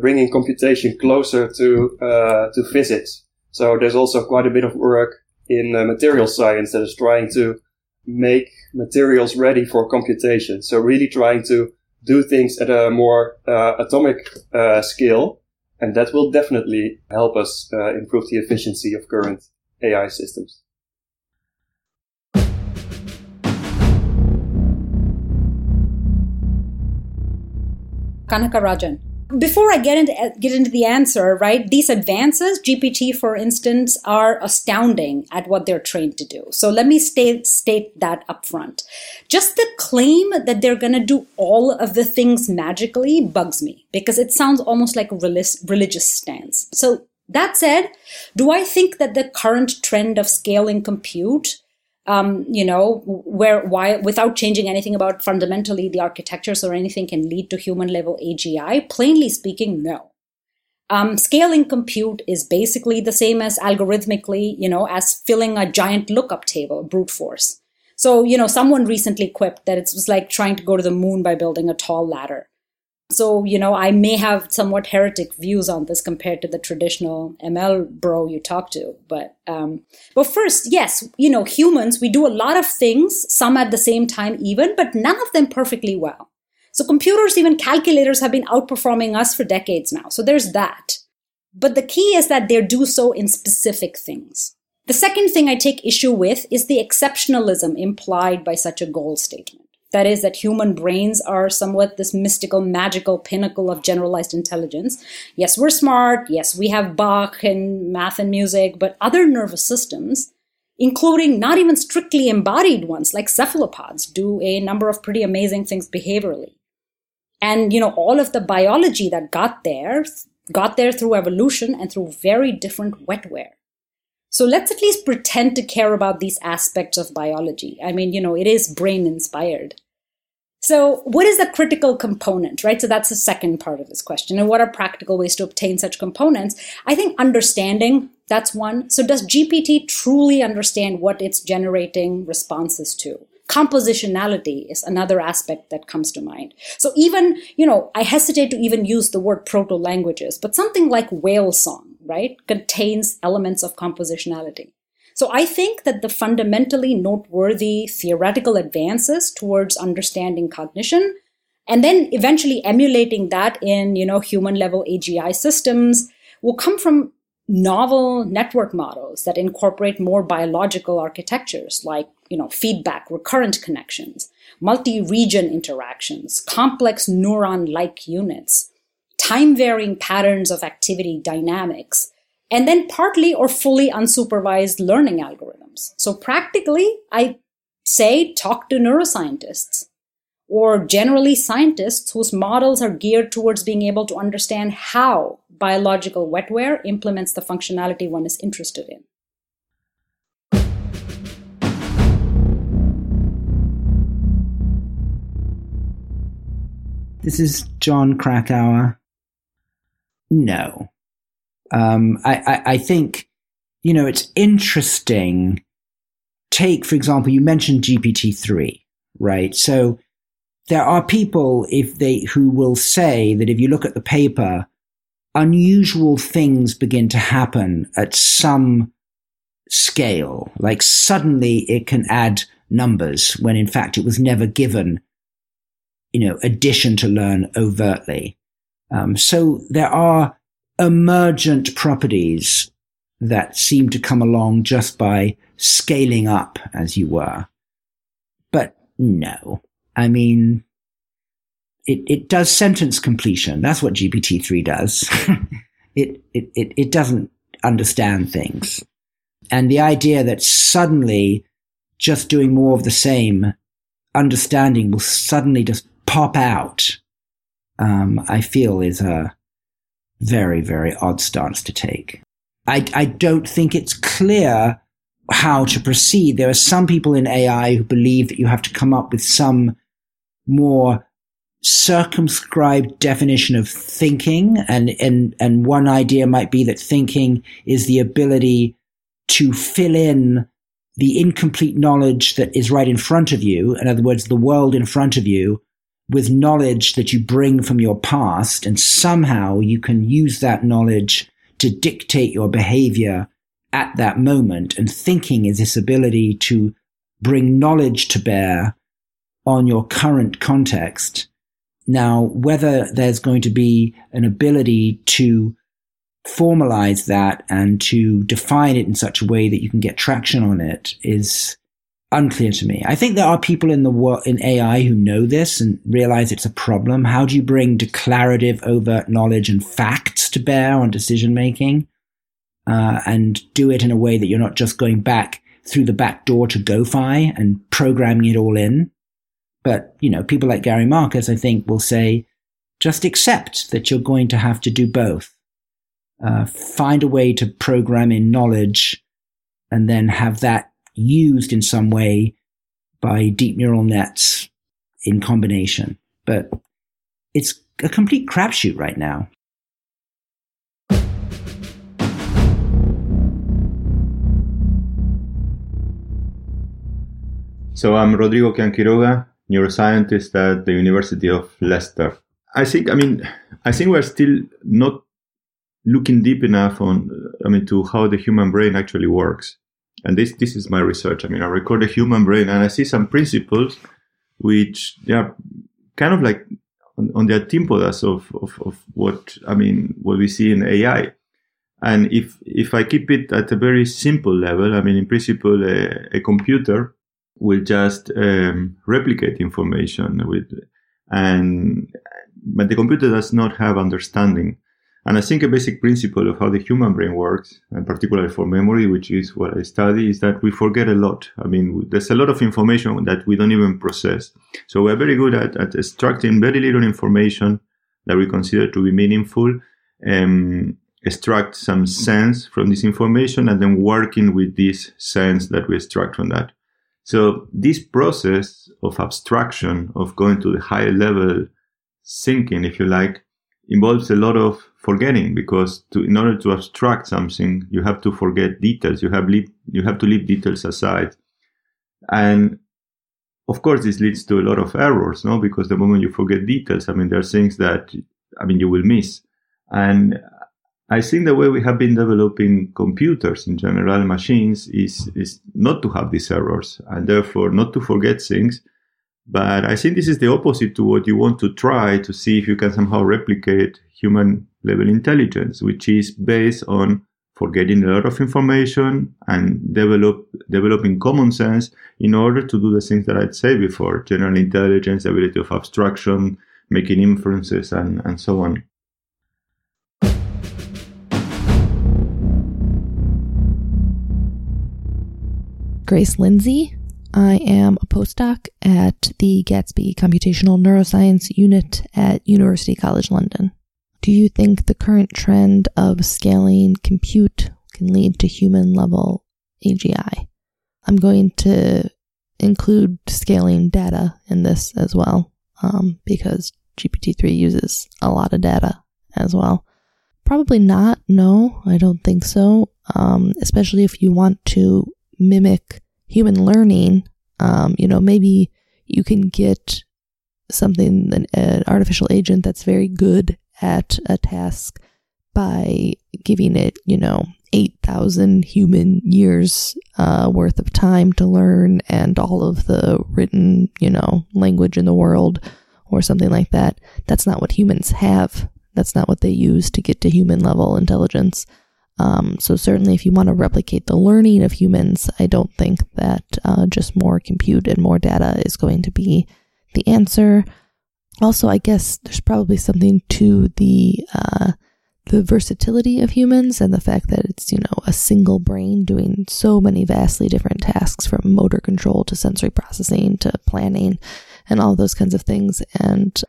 bringing computation closer to uh, to physics. So there's also quite a bit of work in material science that is trying to make materials ready for computation. So really trying to do things at a more atomic scale and that will definitely help us uh, improve the efficiency of current AI systems. Kanaka Rajan before I get into get into the answer, right? These advances, GPT, for instance, are astounding at what they're trained to do. So let me state state that up front. Just the claim that they're going to do all of the things magically bugs me because it sounds almost like a religious stance. So that said, do I think that the current trend of scaling compute um, you know, where why without changing anything about fundamentally the architectures or anything can lead to human level AGI? Plainly speaking, no. Um, scaling compute is basically the same as algorithmically, you know, as filling a giant lookup table, brute force. So, you know, someone recently quipped that it was like trying to go to the moon by building a tall ladder. So, you know, I may have somewhat heretic views on this compared to the traditional ML bro you talk to. But, um, but first, yes, you know, humans, we do a lot of things, some at the same time even, but none of them perfectly well. So computers, even calculators have been outperforming us for decades now. So there's that. But the key is that they do so in specific things. The second thing I take issue with is the exceptionalism implied by such a goal statement. That is, that human brains are somewhat this mystical, magical pinnacle of generalized intelligence. Yes, we're smart. Yes, we have Bach and math and music, but other nervous systems, including not even strictly embodied ones like cephalopods, do a number of pretty amazing things behaviorally. And, you know, all of the biology that got there, got there through evolution and through very different wetware. So let's at least pretend to care about these aspects of biology. I mean, you know, it is brain inspired. So, what is the critical component, right? So, that's the second part of this question. And what are practical ways to obtain such components? I think understanding, that's one. So, does GPT truly understand what it's generating responses to? Compositionality is another aspect that comes to mind. So, even, you know, I hesitate to even use the word proto languages, but something like whale song right, contains elements of compositionality. So I think that the fundamentally noteworthy theoretical advances towards understanding cognition and then eventually emulating that in, you know, human level AGI systems will come from novel network models that incorporate more biological architectures like, you know, feedback, recurrent connections, multi-region interactions, complex neuron-like units, time varying patterns of activity dynamics, and then partly or fully unsupervised learning algorithms. So practically, I say talk to neuroscientists or generally scientists whose models are geared towards being able to understand how biological wetware implements the functionality one is interested in. This is John Krakauer. No. Um, I, I, I think, you know, it's interesting. Take, for example, you mentioned GPT-3, right? So there are people if they who will say that if you look at the paper, unusual things begin to happen at some scale. Like suddenly it can add numbers when in fact it was never given, you know, addition to learn overtly. Um, so there are emergent properties that seem to come along just by scaling up, as you were. But no, I mean, it, it does sentence completion. That's what GPT-3 does. it, it, it, it doesn't understand things. And the idea that suddenly just doing more of the same understanding will suddenly just pop out um, I feel is a very, very odd stance to take. I, I don't think it's clear how to proceed. There are some people in AI who believe that you have to come up with some more circumscribed definition of thinking. And, and, and one idea might be that thinking is the ability to fill in the incomplete knowledge that is right in front of you. In other words, the world in front of you with knowledge that you bring from your past. And somehow you can use that knowledge to dictate your behavior at that moment. And thinking is this ability to bring knowledge to bear on your current context. Now, whether there's going to be an ability to formalize that and to define it in such a way that you can get traction on it is unclear to me. I think there are people in the world in AI who know this and realize it's a problem. How do you bring declarative, overt knowledge and facts to bear on decision making, uh, and do it in a way that you're not just going back through the back door to GOFAI and programming it all in? But you know, people like Gary Marcus, I think, will say, just accept that you're going to have to do both. Uh, find a way to program in knowledge and then have that used in some way by deep neural nets in combination. But it's a complete crapshoot right now. So I'm Rodrigo Quian Quiroga, neuroscientist at the University of Leicester. I think, I mean, I think we're still not looking deep enough on, I mean, to how the human brain actually works. And this, this is my research. I mean, I record the human brain and I see some principles which they are kind of like on, on the antipodas of, of, of what, I mean, what we see in AI. And if, if I keep it at a very simple level, I mean, in principle, a, a computer will just um, replicate information with, and, but the computer does not have understanding. And I think a basic principle of how the human brain works, and particularly for memory, which is what I study, is that we forget a lot. I mean, there's a lot of information that we don't even process. So we're very good at, at extracting very little information that we consider to be meaningful, and extract some sense from this information, and then working with this sense that we extract from that. So this process of abstraction, of going to the higher level thinking, if you like, involves a lot of forgetting because to, in order to abstract something, you have to forget details. You have leave, you have to leave details aside. And of course, this leads to a lot of errors, no? Because the moment you forget details, I mean, there are things that, I mean, you will miss. And I think the way we have been developing computers in general, machines, is, is not to have these errors and therefore not to forget things. But I think this is the opposite to what you want to try to see if you can somehow replicate human level intelligence, which is based on forgetting a lot of information and develop developing common sense in order to do the things that I'd say before general intelligence, ability of abstraction, making inferences, and, and so on. Grace Lindsay. I am a postdoc at the Gatsby Computational Neuroscience Unit at University College London. Do you think the current trend of scaling compute can lead to human level AGI? I'm going to include scaling data in this as well, um, because GPT-3 uses a lot of data as well. Probably not. No, I don't think so. Um, especially if you want to mimic human learning. Um, you know, maybe you can get something, an, an artificial agent that's very good at a task by giving it, you know, 8,000 human years uh, worth of time to learn and all of the written, you know, language in the world or something like that. That's not what humans have. That's not what they use to get to human level intelligence. Um, so certainly if you want to replicate the learning of humans, I don't think that uh, just more compute and more data is going to be the answer also, I guess there's probably something to the uh, the versatility of humans and the fact that it's you know a single brain doing so many vastly different tasks from motor control to sensory processing to planning and all those kinds of things. And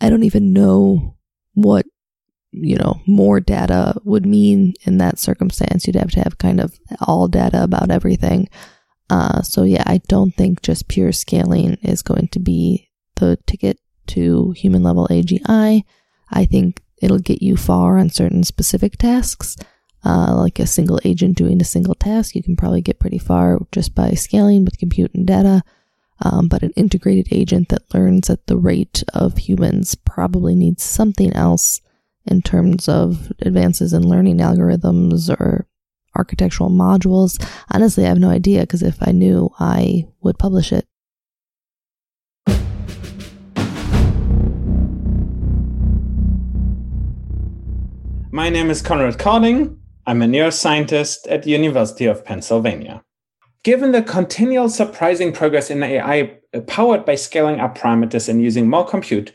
I don't even know what you know more data would mean in that circumstance. You'd have to have kind of all data about everything. Uh, so yeah, I don't think just pure scaling is going to be the ticket to human level AGI. I think it'll get you far on certain specific tasks. uh, like a single agent doing a single task. You can probably get pretty far just by scaling with compute and data. Um, but an integrated agent that learns at the rate of humans probably needs something else in terms of advances in learning algorithms or architectural modules. Honestly, I have no idea because if I knew, I would publish it. My name is Konrad Kording. I'm a neuroscientist at the University of Pennsylvania. Given the continual surprising progress in AI powered by scaling up parameters and using more compute,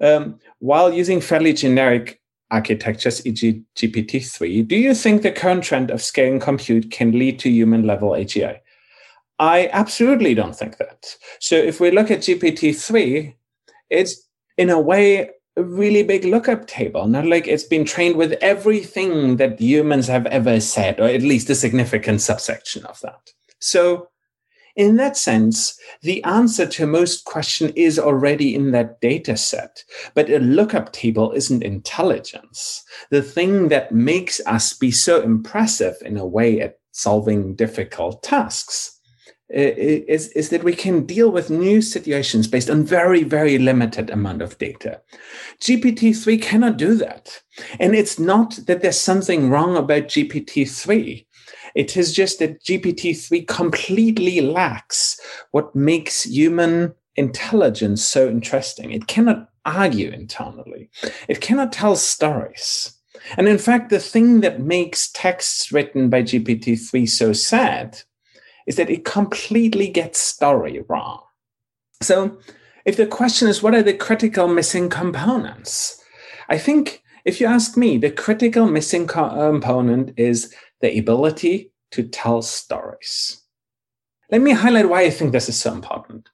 um, while using fairly generic architectures, e.g., GPT-3, do you think the current trend of scaling compute can lead to human-level AGI? I absolutely don't think that. So if we look at GPT-3, it's in a way a really big lookup table, not like it's been trained with everything that humans have ever said, or at least a significant subsection of that. So in that sense, the answer to most question is already in that data set. But a lookup table isn't intelligence. The thing that makes us be so impressive in a way at solving difficult tasks is, is that we can deal with new situations based on very, very limited amount of data. GPT-3 cannot do that. And it's not that there's something wrong about GPT-3. It is just that GPT-3 completely lacks what makes human intelligence so interesting. It cannot argue internally. It cannot tell stories. And in fact, the thing that makes texts written by GPT-3 so sad is that it completely gets story wrong. So if the question is what are the critical missing components? I think if you ask me, the critical missing component is the ability to tell stories. Let me highlight why I think this is so important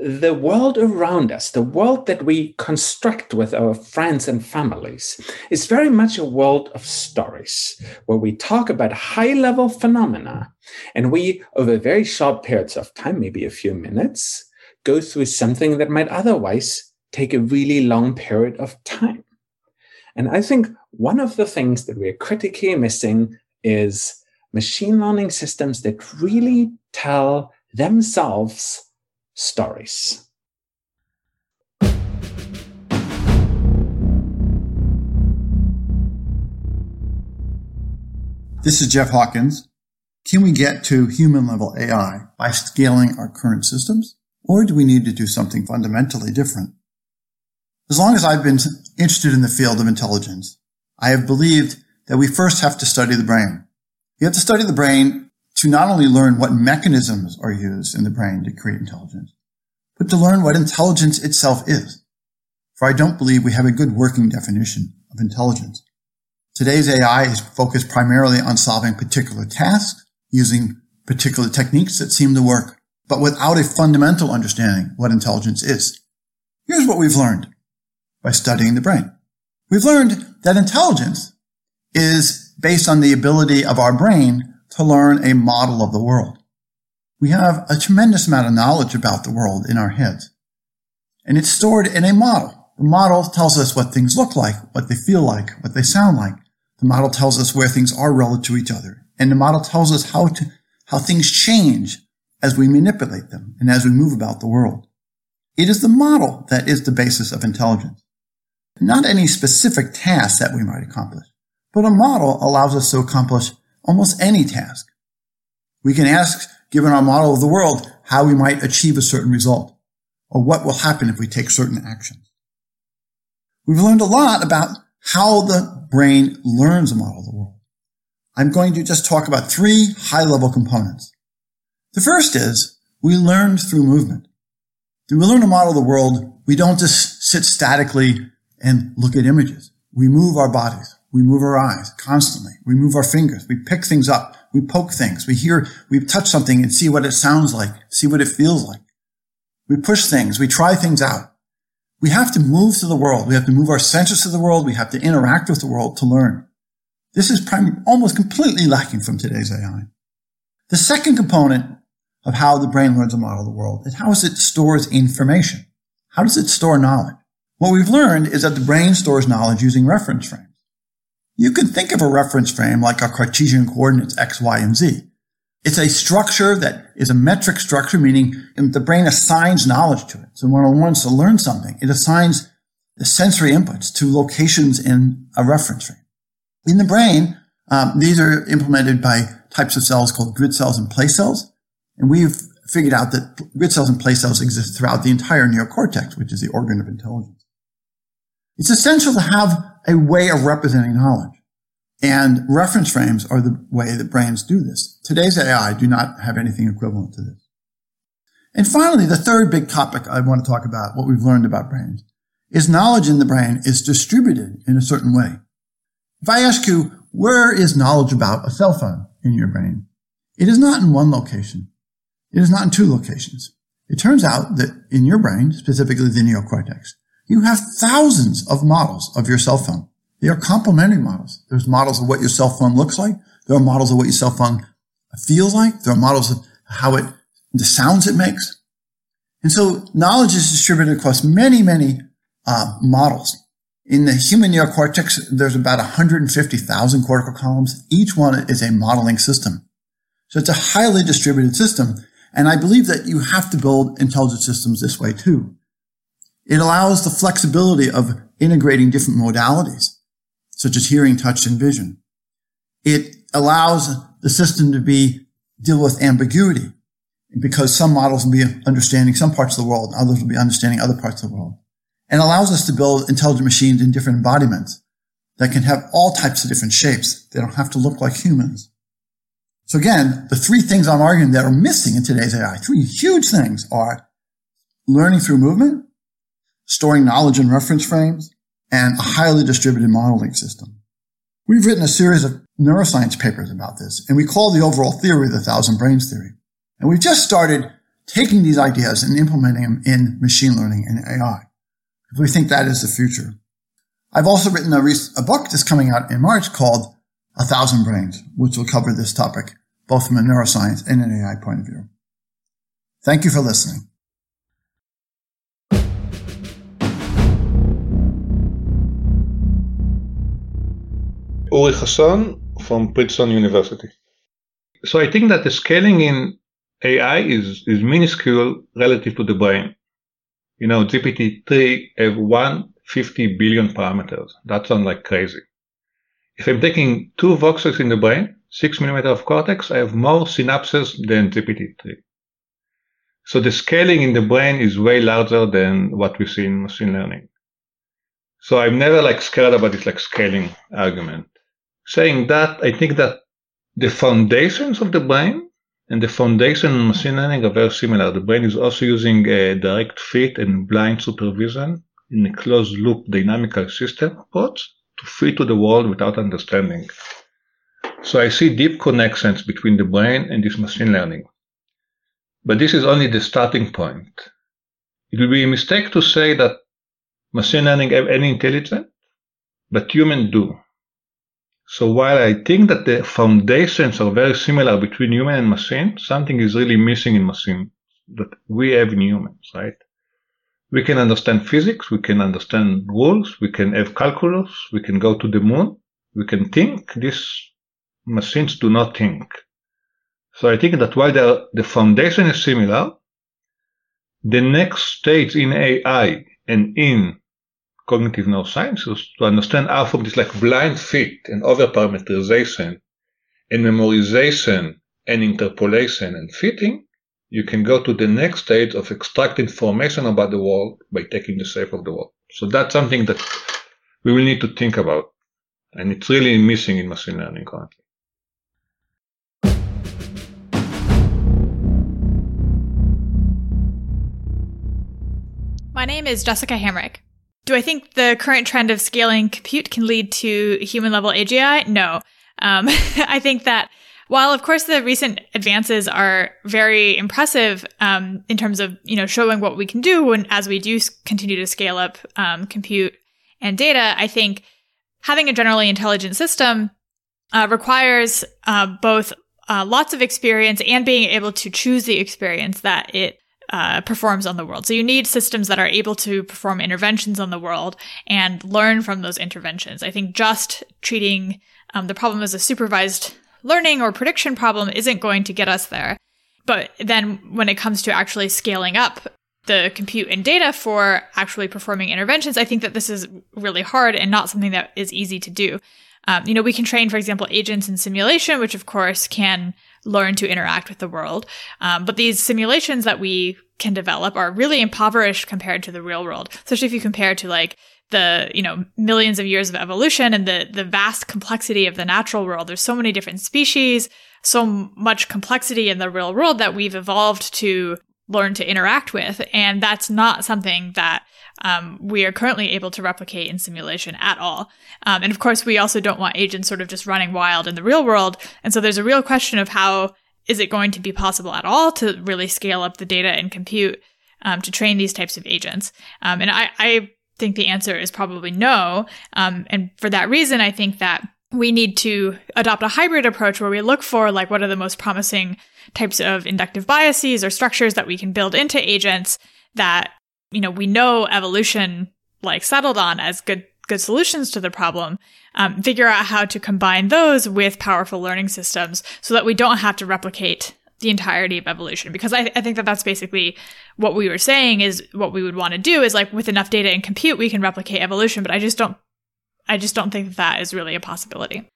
the world around us, the world that we construct with our friends and families, is very much a world of stories where we talk about high level phenomena and we, over very short periods of time, maybe a few minutes, go through something that might otherwise take a really long period of time. And I think one of the things that we're critically missing is machine learning systems that really tell themselves stories. This is Jeff Hawkins. Can we get to human level AI by scaling our current systems? Or do we need to do something fundamentally different? As long as I've been interested in the field of intelligence, I have believed that we first have to study the brain. We have to study the brain to not only learn what mechanisms are used in the brain to create intelligence, but to learn what intelligence itself is. For I don't believe we have a good working definition of intelligence. Today's AI is focused primarily on solving particular tasks using particular techniques that seem to work, but without a fundamental understanding what intelligence is. Here's what we've learned by studying the brain. We've learned that intelligence is based on the ability of our brain to learn a model of the world. We have a tremendous amount of knowledge about the world in our heads. And it's stored in a model. The model tells us what things look like, what they feel like, what they sound like. The model tells us where things are relative to each other. And the model tells us how to, how things change as we manipulate them and as we move about the world. It is the model that is the basis of intelligence. Not any specific task that we might accomplish, but a model allows us to accomplish almost any task. We can ask, given our model of the world, how we might achieve a certain result or what will happen if we take certain actions. We've learned a lot about how the brain learns a model of the world. I'm going to just talk about three high level components. The first is we learn through movement. When we learn a model of the world, we don't just sit statically and look at images. We move our bodies. We move our eyes constantly. We move our fingers. We pick things up. We poke things. We hear, we touch something and see what it sounds like, see what it feels like. We push things. We try things out. We have to move to the world. We have to move our senses to the world. We have to interact with the world to learn. This is prim- almost completely lacking from today's AI. The second component of how the brain learns a model of the world is how it stores information. How does it store knowledge? What we've learned is that the brain stores knowledge using reference frames. You can think of a reference frame like a Cartesian coordinates x, y, and z. It's a structure that is a metric structure, meaning the brain assigns knowledge to it. So when it wants to learn something, it assigns the sensory inputs to locations in a reference frame. In the brain, um, these are implemented by types of cells called grid cells and place cells. And we've figured out that grid cells and place cells exist throughout the entire neocortex, which is the organ of intelligence. It's essential to have a way of representing knowledge. And reference frames are the way that brains do this. Today's AI do not have anything equivalent to this. And finally, the third big topic I want to talk about, what we've learned about brains, is knowledge in the brain is distributed in a certain way. If I ask you, where is knowledge about a cell phone in your brain? It is not in one location. It is not in two locations. It turns out that in your brain, specifically the neocortex, you have thousands of models of your cell phone. They are complementary models. There's models of what your cell phone looks like. There are models of what your cell phone feels like. There are models of how it, the sounds it makes. And so knowledge is distributed across many, many uh, models. In the human neocortex, there's about 150,000 cortical columns. Each one is a modeling system. So it's a highly distributed system. And I believe that you have to build intelligent systems this way too. It allows the flexibility of integrating different modalities such as hearing, touch, and vision. It allows the system to be deal with ambiguity because some models will be understanding some parts of the world, others will be understanding other parts of the world, and allows us to build intelligent machines in different embodiments that can have all types of different shapes. They don't have to look like humans. So again, the three things I'm arguing that are missing in today's AI, three huge things are learning through movement, storing knowledge in reference frames, and a highly distributed modeling system. We've written a series of neuroscience papers about this, and we call the overall theory the thousand brains theory. And we've just started taking these ideas and implementing them in machine learning and AI. We think that is the future. I've also written a, a book that's coming out in March called A Thousand Brains, which will cover this topic, both from a neuroscience and an AI point of view. Thank you for listening. Uri Hasson from Princeton University. So I think that the scaling in AI is, is minuscule relative to the brain. You know, GPT-3 have 150 billion parameters. That sounds like crazy. If I'm taking two voxels in the brain, six millimeter of cortex, I have more synapses than GPT-3. So the scaling in the brain is way larger than what we see in machine learning. So I'm never like scared about this like scaling argument saying that, I think that the foundations of the brain and the foundation in machine learning are very similar. The brain is also using a direct fit and blind supervision in a closed loop dynamical system approach to fit to the world without understanding. So I see deep connections between the brain and this machine learning. But this is only the starting point. It will be a mistake to say that machine learning have any intelligence, but humans do. So while I think that the foundations are very similar between human and machine, something is really missing in machine that we have in humans, right? We can understand physics, we can understand rules, we can have calculus, we can go to the moon, we can think. These machines do not think. So I think that while the foundation is similar, the next stage in AI and in cognitive neurosciences to understand from this like blind fit and overparameterization and memorization and interpolation and fitting, you can go to the next stage of extract information about the world by taking the shape of the world. So that's something that we will need to think about. And it's really missing in machine learning currently. My name is Jessica Hamrick. Do I think the current trend of scaling compute can lead to human level AGI? No. Um, I think that while of course the recent advances are very impressive um, in terms of you know showing what we can do when as we do continue to scale up um, compute and data, I think having a generally intelligent system uh, requires uh, both uh, lots of experience and being able to choose the experience that it uh, performs on the world. So you need systems that are able to perform interventions on the world and learn from those interventions. I think just treating um, the problem as a supervised learning or prediction problem isn't going to get us there. But then when it comes to actually scaling up the compute and data for actually performing interventions, I think that this is really hard and not something that is easy to do. Um, you know, we can train, for example, agents in simulation, which of course can learn to interact with the world. Um, but these simulations that we can develop are really impoverished compared to the real world, especially if you compare to like the you know millions of years of evolution and the the vast complexity of the natural world. There's so many different species, so much complexity in the real world that we've evolved to learn to interact with, and that's not something that um, we are currently able to replicate in simulation at all. Um, and of course, we also don't want agents sort of just running wild in the real world. And so there's a real question of how is it going to be possible at all to really scale up the data and compute um, to train these types of agents? Um, and I, I, think the answer is probably no. Um, and for that reason, I think that we need to adopt a hybrid approach where we look for like what are the most promising types of inductive biases or structures that we can build into agents that you know, we know evolution like settled on as good good solutions to the problem, um, figure out how to combine those with powerful learning systems so that we don't have to replicate the entirety of evolution. Because I, I think that that's basically what we were saying is what we would want to do is like with enough data and compute, we can replicate evolution. But I just don't, I just don't think that, that is really a possibility.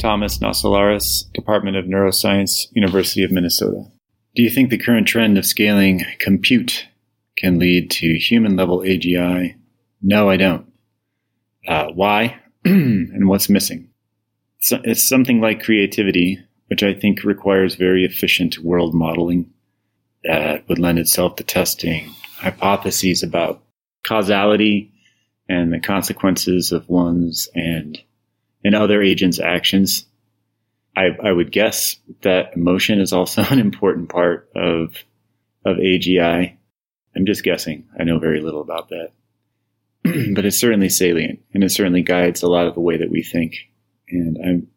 Thomas Naselaris, Department of Neuroscience, University of Minnesota. Do you think the current trend of scaling compute can lead to human level AGI? No, I don't. Uh, why? and what's missing? So it's something like creativity, which I think requires very efficient world modeling that would lend itself to testing hypotheses about causality and the consequences of one's and and other agents' actions. I, I would guess that emotion is also an important part of of AGI. I'm just guessing. I know very little about that. but it's certainly salient and it certainly guides a lot of the way that we think. And I'm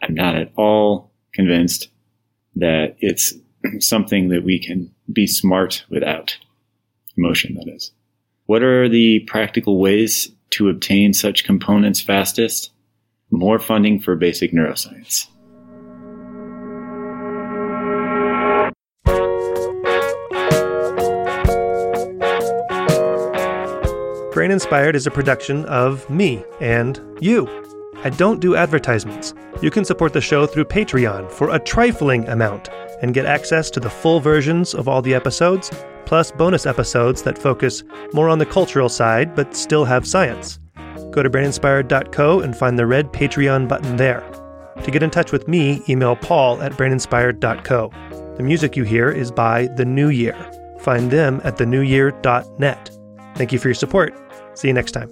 I'm not at all convinced that it's something that we can be smart without emotion, that is. What are the practical ways to obtain such components fastest? More funding for basic neuroscience. Brain Inspired is a production of me and you. I don't do advertisements. You can support the show through Patreon for a trifling amount and get access to the full versions of all the episodes, plus bonus episodes that focus more on the cultural side but still have science. Go to braininspired.co and find the red Patreon button there. To get in touch with me, email paul at braininspired.co. The music you hear is by The New Year. Find them at thenewyear.net. Thank you for your support. See you next time.